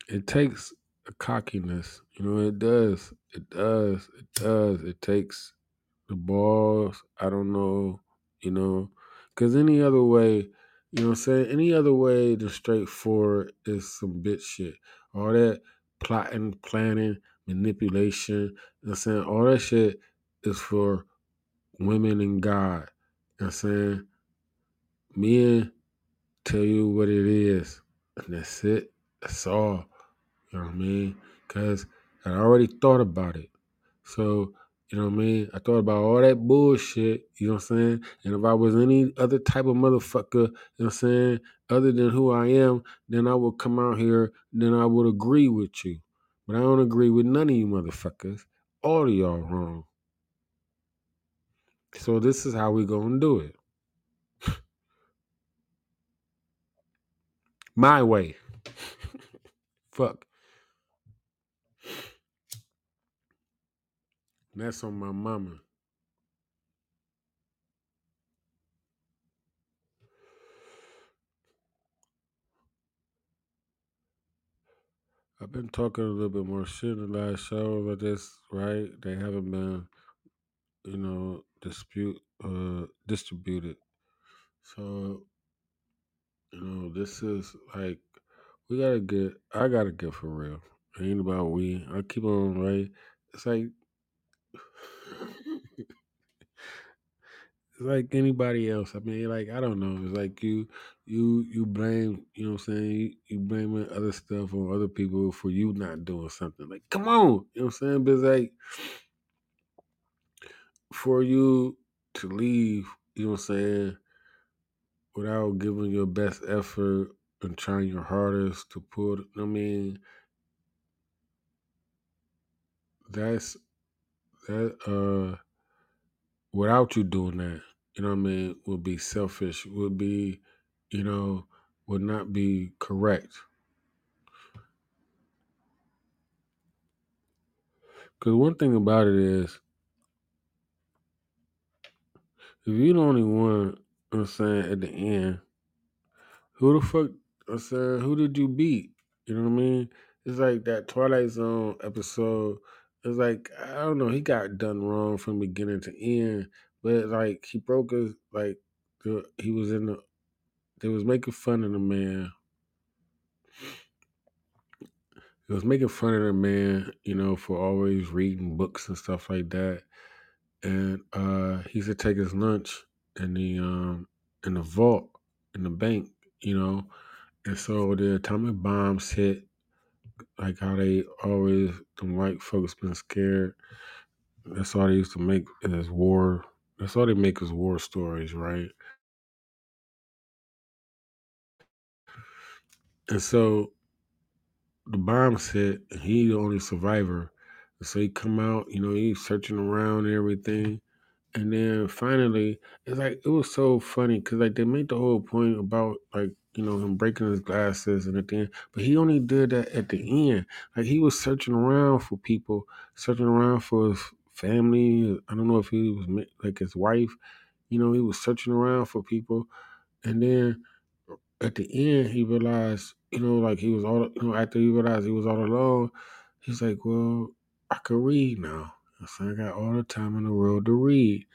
it takes a cockiness. You know, it does. It does. It does. It takes the balls. I don't know, you know, because any other way, you know what I'm saying? Any other way than straightforward is some bitch shit. All that plotting, planning, manipulation, you know what I'm saying? All that shit is for women and God. You know what I'm saying? Men tell you what it is. And that's it. That's all. You know what I mean? Because I already thought about it. So, you know what I mean? I thought about all that bullshit, you know what I'm saying? And if I was any other type of motherfucker, you know what I'm saying, other than who I am, then I would come out here, then I would agree with you. But I don't agree with none of you motherfuckers. All of y'all wrong. So this is how we gonna do it. My way. Fuck. That's on my mama. I've been talking a little bit more shit in the last show, but this right, they haven't been, you know, dispute uh distributed. So, you know, this is like we gotta get I gotta get for real. It ain't about we. I keep on right. It's like like anybody else. I mean, like I don't know. It's like you you you blame, you know what I'm saying? You, blaming other stuff on other people for you not doing something. Like, come on, you know what I'm saying? But it's like for you to leave, you know what I'm saying, without giving your best effort and trying your hardest to put I mean that's that uh without you doing that, you know what I mean, would be selfish, would be, you know, would not be correct. Because one thing about it is, if you the only one, I'm saying, at the end, who the fuck, I'm saying, who did you beat? You know what I mean? It's like that Twilight Zone episode. It's like, I don't know, he got done wrong from beginning to end. But like, he broke his, like, the, he was in the, they was making fun of the man. He was making fun of the man, you know, for always reading books and stuff like that. And uh he used to take his lunch in the um in the vault in the bank, you know. And so the atomic bombs hit, like how they always the white folks been scared. That's all they used to make is war. That's all they make is war stories, right? And so the bombs hit, and he the only survivor. And so he come out, you know, he's searching around and everything. And then finally, it's like it was so funny because like they made the whole point about like you know him breaking his glasses and the end, but he only did that at the end. Like he was searching around for people, searching around for his family. I don't know if he was like his wife. You know, he was searching around for people, and then uh, at the end he realized, you know, like he was all, you know, after he realized he was all alone, he's like, well, I could read now. So I got all the time in the world to read.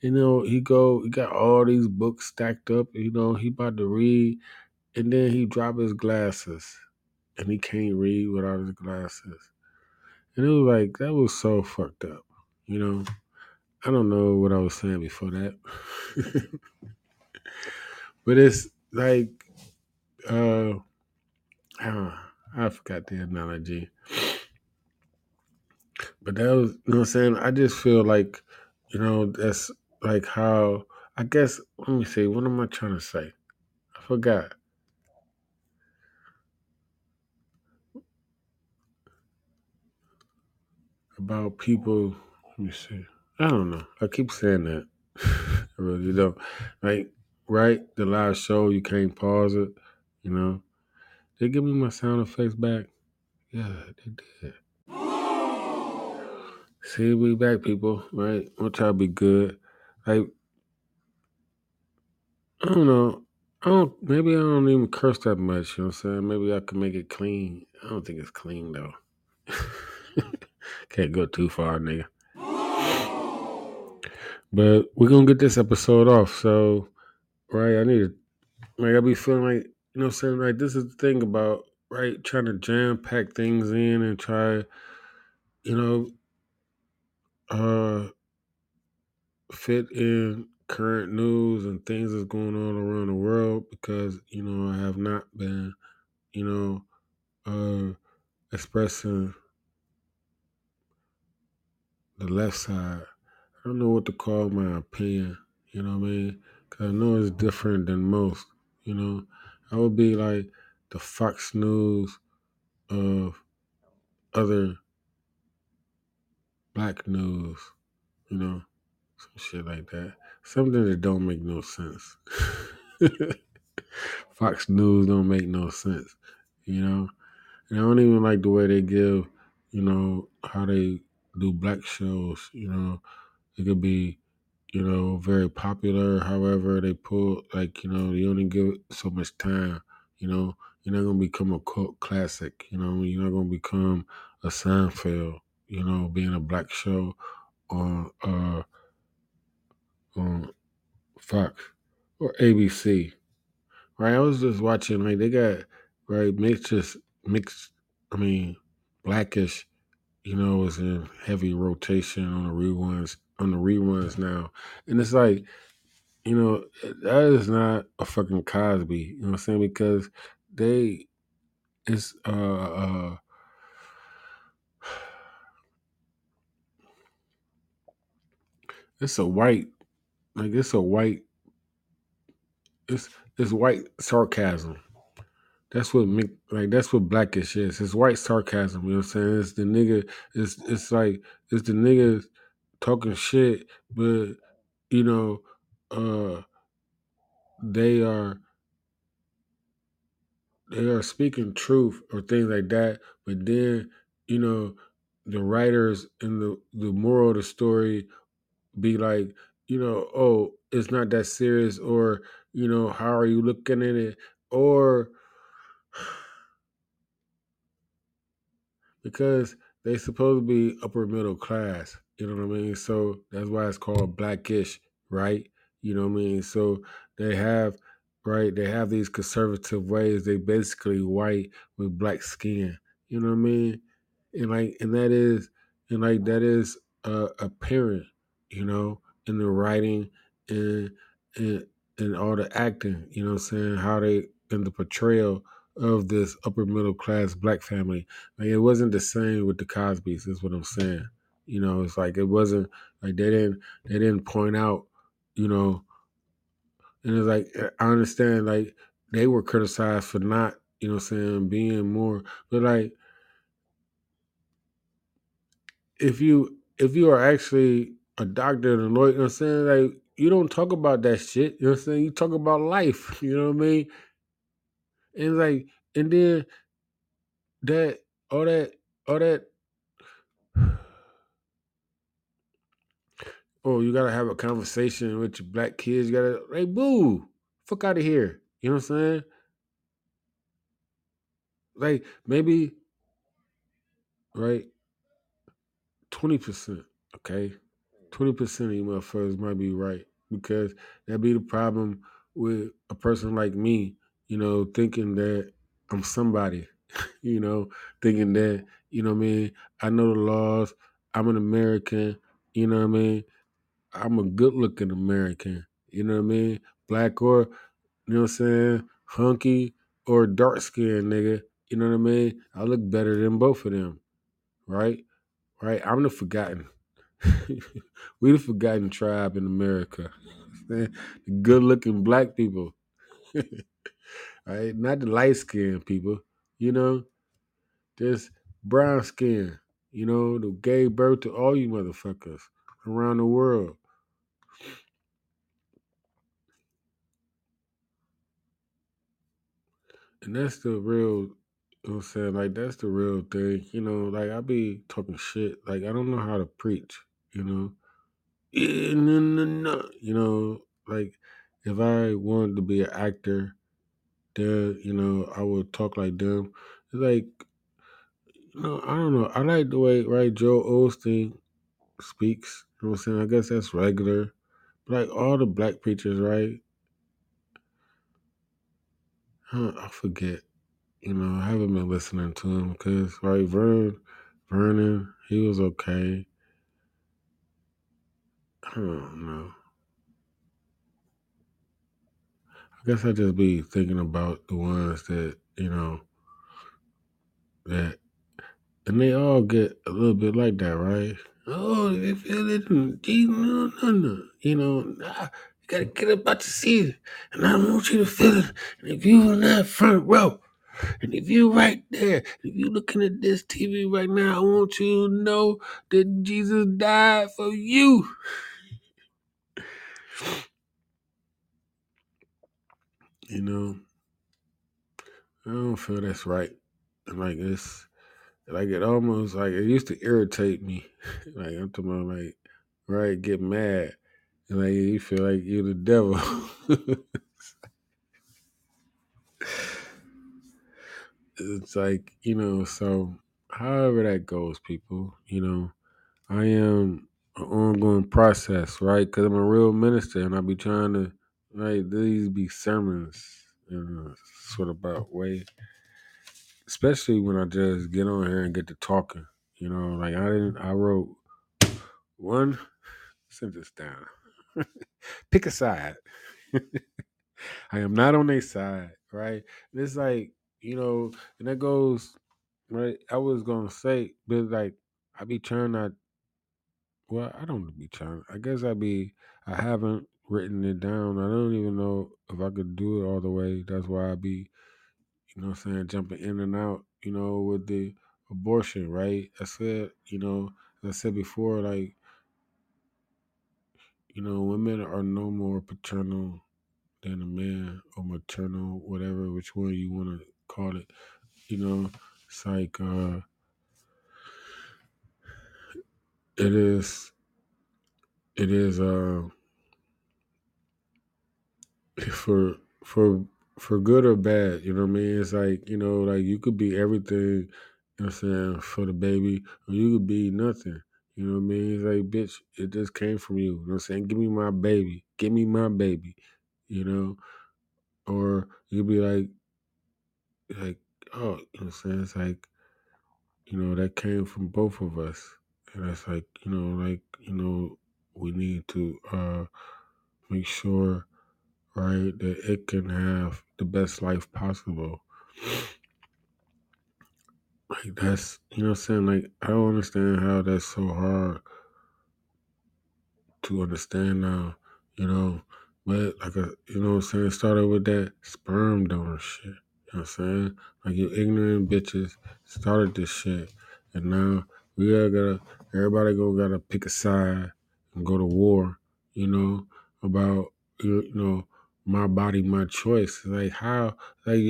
You know, he go, he got all these books stacked up. You know, he about to read, and then he drop his glasses, and he can't read without his glasses. And it was like that was so fucked up. You know, I don't know what I was saying before that, but it's like, uh, I, I forgot the analogy, but that was, you know, what I'm saying. I just feel like, you know, that's like how I guess. Let me see. What am I trying to say? I forgot. about people. Let me see. I don't know. I keep saying that. I really don't. Like, right? The last show, you can't pause it. You know, they give me my sound effects back. Yeah, they did. See, we back, people. Right? Want y'all to be good. Like, I don't know. I don't. Maybe I don't even curse that much. You know what I'm saying? Maybe I can make it clean. I don't think it's clean though. Can't go too far, nigga. But we're gonna get this episode off. So, right, I need to like I be feeling like you know I'm saying like this is the thing about right trying to jam pack things in and try you know uh fit in current news and things that's going on around the world because you know I have not been you know uh expressing the left side. I don't know what to call my opinion. You know what I mean? Because I know it's different than most. You know, I would be like the Fox News of other black news. You know, some shit like that. Something that don't make no sense. Fox News don't make no sense. You know, and I don't even like the way they give. You know how they do black shows. You know, it could be you know, very popular. However, they pull like you know, you only give it so much time. You know, you're not gonna become a cult classic. You know, you're not gonna become a Seinfeld. You know, being a black show on uh on Fox or ABC. Right, I was just watching like they got right mixed mixed. I mean, blackish. You know, was in heavy rotation on the reruns on the reruns now, and it's like you know, that is not a fucking Cosby. You know what I'm saying? Because they, it's uh, uh it's a white, like it's a white, it's it's white sarcasm. That's what Mick- like that's what blackish is. It's white sarcasm. You know what I'm saying? It's the nigga. It's it's like it's the niggas talking shit, but you know, uh, they are they are speaking truth or things like that. But then you know, the writers and the the moral of the story be like, you know, oh, it's not that serious, or you know, how are you looking at it, or because they supposed to be upper middle class. You know what I mean? So that's why it's called blackish, right? You know what I mean? So they have right, they have these conservative ways. They basically white with black skin. You know what I mean? And like and that is and like that is uh, apparent, you know, in the writing and and and all the acting, you know what I'm saying? How they in the portrayal of this upper middle class black family like it wasn't the same with the Cosbys. Is what I'm saying. You know, it's like it wasn't like they didn't they didn't point out. You know, and it's like eh, I understand like they were criticized for not you know saying being more, but like if you if you are actually a doctor and a lawyer, you know what I'm saying like you don't talk about that shit. You know what I'm saying? You talk about life. You know what I mean? And like and then that all that all that oh, you gotta have a conversation with your black kids. You gotta, hey, boo, fuck out of here. You know what I'm saying? Like maybe, right, twenty percent. Okay, twenty percent of you motherfuckers might be right because that'd be the problem with a person like me. You know, thinking that I'm somebody. you know, thinking that you know what I mean. I know the laws. I'm an American. You know what I mean. I'm a good looking American. You know what I mean? Black or You know what I'm saying? Hunky or dark skinned nigga. You know what I mean? I look better than both of them. Right? Right? I'm the forgotten. we the forgotten tribe in America. the good looking black people. right? Not the light skinned people. You know? Just brown skin. You know, the gay birth to all you motherfuckers around the world. And that's the real you know what I'm saying? Like that's the real thing. You know, like I be talking shit. Like I don't know how to preach, you know. No, no, no. You know, like if I wanted to be an actor, then, you know, I would talk like them. It's like you know, I don't know. I like the way right Joel Osteen speaks. You know what I'm saying? I guess that's regular. But like all the black preachers, right? I forget. You know, I haven't been listening to him because right, Vern, Vernon, he was okay. I don't know. I guess I just be thinking about the ones that you know that, and they all get a little bit like that, right? Oh, you feel it, no, no, no. You know, you gotta get about to see it, and I want you to feel it. And if you in that front row, and if you right there, if you looking at this TV right now, I want you to know that Jesus died for you. You know, I don't feel that's right. And like it's like it almost like it used to irritate me. like I'm talking about like right, get mad. Like you feel like you're the devil. it's like, you know, so however that goes, people, you know, I am an ongoing process, right? Because I'm a real minister and I'll be trying to, right, these be sermons in a sort of about way especially when I just get on here and get to talking. You know, like I didn't. I wrote one sentence down. Pick a side. I am not on their side, right? And it's like, you know, and that goes, right? I was gonna say, but like I be trying not well, I don't be trying. I guess I be I haven't written it down. I don't even know if I could do it all the way. That's why I be, you know I'm saying, jumping in and out, you know, with the abortion, right? I said, you know, I said before, like, you know, women are no more paternal than a man or maternal, whatever, which one you want to call it. You know, it's like uh it is it is uh for for for good or bad, you know what I mean? It's like, you know, like you could be everything, you know what I'm saying, for the baby, or you could be nothing. You know what I mean? It's like, bitch, it just came from you. You know what I'm saying? Give me my baby. Give me my baby. You know? Or you could be like like, oh, you know what I'm saying? It's like, you know, that came from both of us. And that's like, you know, like, you know, we need to uh make sure right? That it can have the best life possible. Like that's you know what I'm saying? Like I don't understand how that's so hard to understand now, you know. But like a you know what I'm saying, started with that sperm donor shit. You know what I'm saying? Like you ignorant bitches started this shit. And now we all gotta everybody go gotta pick a side and go to war, you know, about you know, my body, my choice. Like how like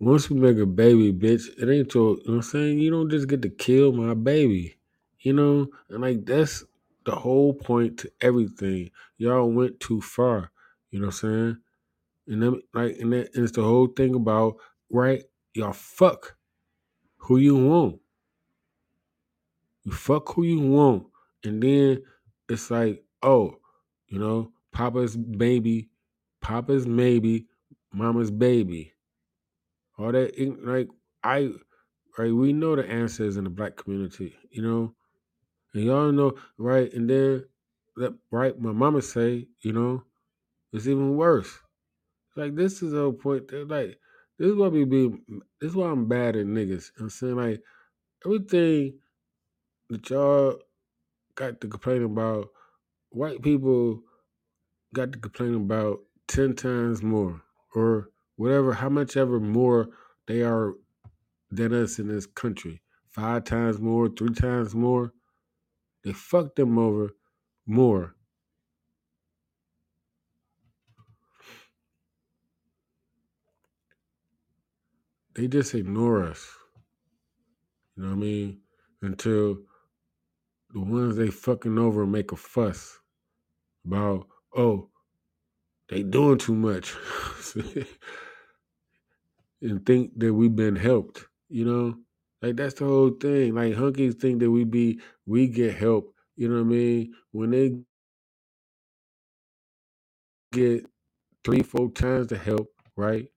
once we make a baby, bitch, it ain't your, you know what I'm saying? You don't just get to kill my baby, you know? And like, that's the whole point to everything. Y'all went too far, you know what I'm saying? And then, like, and, that, and it's the whole thing about, right? Y'all fuck who you want. You fuck who you want. And then it's like, oh, you know, Papa's baby, Papa's maybe, Mama's baby. All that, like, I, right? We know the answers in the black community, you know, and y'all know, right? And then, that, right? My mama say, you know, it's even worse. Like this is a point. That, like this is why we be. This is why I'm bad at niggas. I'm saying like everything that y'all got to complain about, white people got to complain about ten times more, or whatever, how much ever more they are than us in this country. Five times more, three times more. They fucked them over more. They just ignore us. You know what I mean? Until the ones they fucking over make a fuss about, oh, they doing too much. and think that we've been helped, you know? Like that's the whole thing. Like hunkies think that we be we get help, you know what I mean? When they get three, four times the help, right?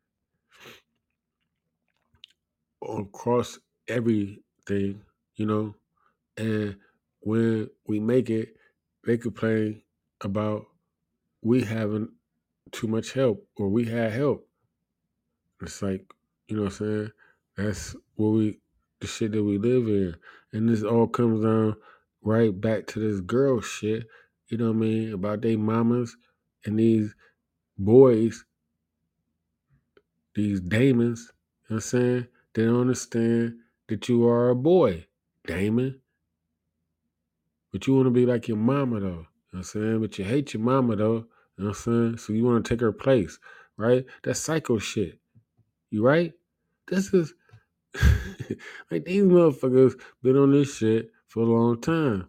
Across everything, you know, and when we make it, they complain about we having too much help or we had help. It's like, you know what I'm saying? That's what we the shit that we live in. And this all comes down right back to this girl shit, you know what I mean, about they mamas and these boys, these Damons, you know what I'm saying? They don't understand that you are a boy, Damon. But you want to be like your mama though. You know what I'm saying? But you hate your mama though. You know what I'm saying? So you want to take her place, right? That's psycho shit. You right? This is like these motherfuckers been on this shit for a long time.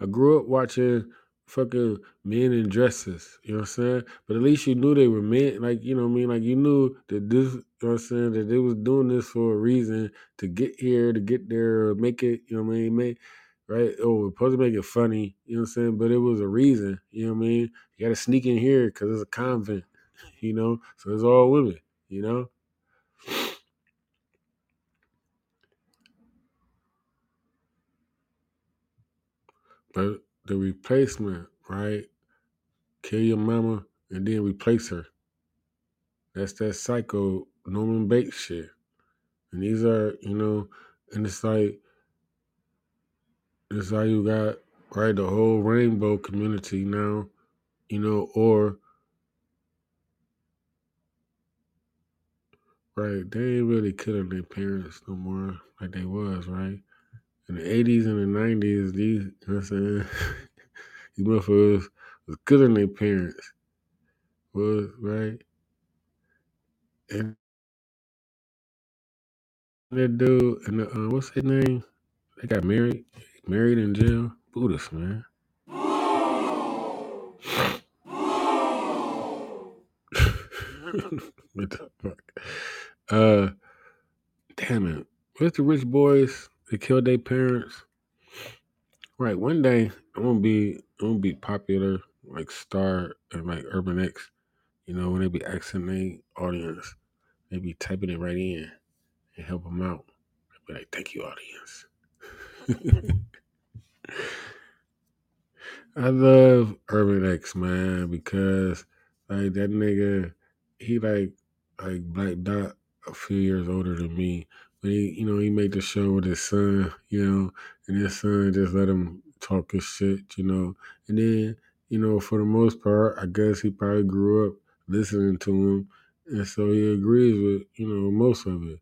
I grew up watching fucking men in dresses, you know what I'm saying? But at least you knew they were men, like, you know what I mean? Like, you knew that this, you know what I'm saying, that they was doing this for a reason to get here, to get there, make it, you know what I mean? Make, right? Oh, supposed to make it funny, you know what I'm saying? But it was a reason, you know what I mean? You got to sneak in here because it's a convent, you know? So it's all women, you know? But the replacement, right? Kill your mama and then replace her. That's that psycho Norman Bates shit. And these are, you know, and it's like it's how you got right the whole rainbow community now, you know, or right, they ain't really killing their parents no more like they was, right? In the eighties and the nineties, these you know what I'm saying, these motherfuckers was killing their parents. Was right? And that dude and the, uh, what's his name? They got married, married in jail. Buddhist man. what the fuck? Uh, damn it. Where's the rich boys that killed their parents? Right. One day I'm gonna be I'm gonna be popular like Star and like Urban X. You know when they be asking their audience, they be typing it right in and help them out. Be like, thank you, audience. I love Urban X man because like that nigga, he like like Black Dot a few years older than me. But he, you know, he made the show with his son, you know, and his son just let him talk his shit, you know. And then, you know, for the most part, I guess he probably grew up listening to him, and so he agrees with, you know, most of it.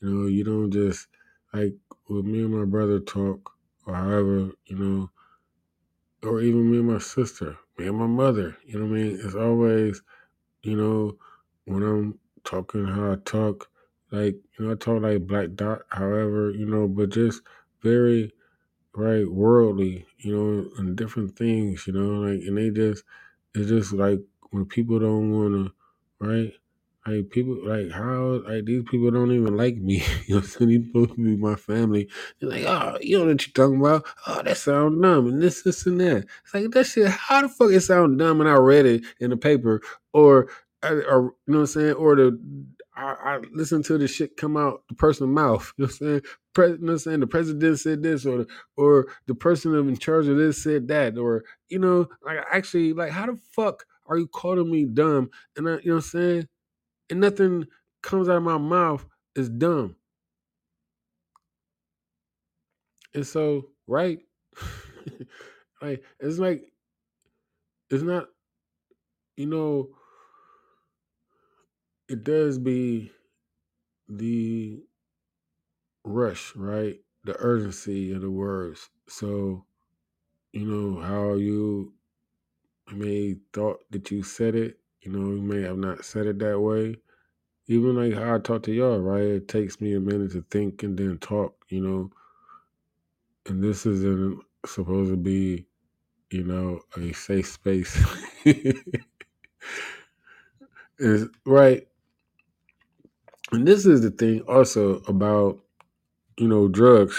You know, you don't just like with me and my brother talk, or however, you know, or even me and my sister, me and my mother. You know what I mean? It's always, you know, when I'm talking how I talk, like, you know, I talk like Black Dot, however, you know, but just very, right, worldly, you know, and different things, you know, like, and they just, it's just like when people don't want to, right? Like people, like how, like these people don't even like me. you know, so these supposed to be my family. They're like, oh, you know what you're talking about? Oh, that sound dumb, and this, this, and that. It's like that shit. How the fuck it sound dumb? And I read it in the paper, or, or you know what I'm saying, or the. I, I listen to the shit come out the person's mouth. You know what I'm saying? Pre- you know what I'm saying? The president said this, or the, or the person in charge of this said that, or you know, like actually, like how the fuck are you calling me dumb? And I, you know what I'm saying? And nothing comes out of my mouth is dumb. And so, right? like it's like it's not, you know, it does be the rush, right? The urgency of the words. So, you know, how you may thought that you said it, you know, you may have not said it that way. Even like how I talk to y'all, right? It takes me a minute to think and then talk, you know. And this isn't supposed to be, you know, a safe space. is right. And this is the thing also about, you know, drugs,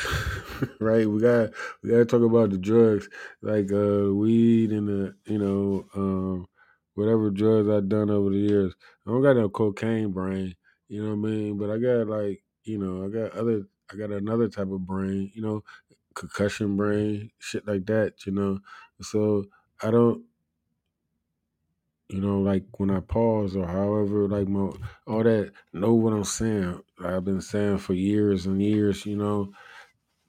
right? We got we gotta talk about the drugs, like uh weed and the, you know, um whatever drugs I've done over the years. I don't got no cocaine brain, you know what I mean? But I got like, you know, I got other I got another type of brain, you know, concussion brain, shit like that, you know. So I don't you know, like when I pause or however, like my, all that, know what I'm saying. I've been saying for years and years, you know,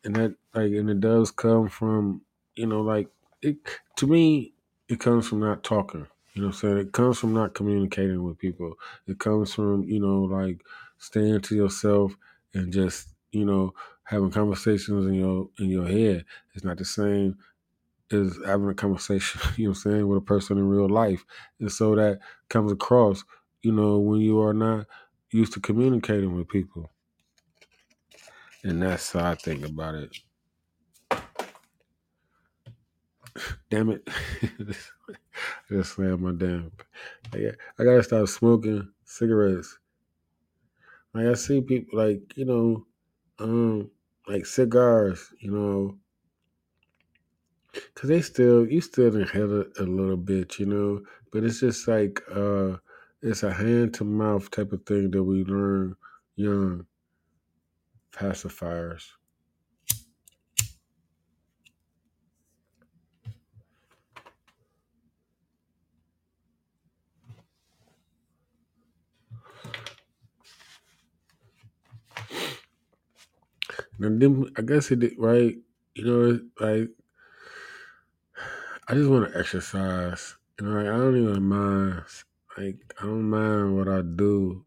and that like, and it does come from, you know, like it to me, it comes from not talking. You know what I'm saying? It comes from not communicating with people. It comes from, you know, like staying to yourself and just, you know, having conversations in your in your head. It's not the same is having a conversation, you know what I'm saying, with a person in real life. And so that comes across, you know, when you are not used to communicating with people. And that's how I think about it. Damn it. I just slammed my damn. I gotta stop smoking cigarettes. Like I see people like, you know, um, like cigars, you know, Cause they still you still done a, a little bit, you know, but it's just like uh it's a hand to mouth type of thing that we learn young pacifiers. And then I guess it did right, you know, like I just want to exercise. You know, like, I don't even mind. Like I don't mind what I do.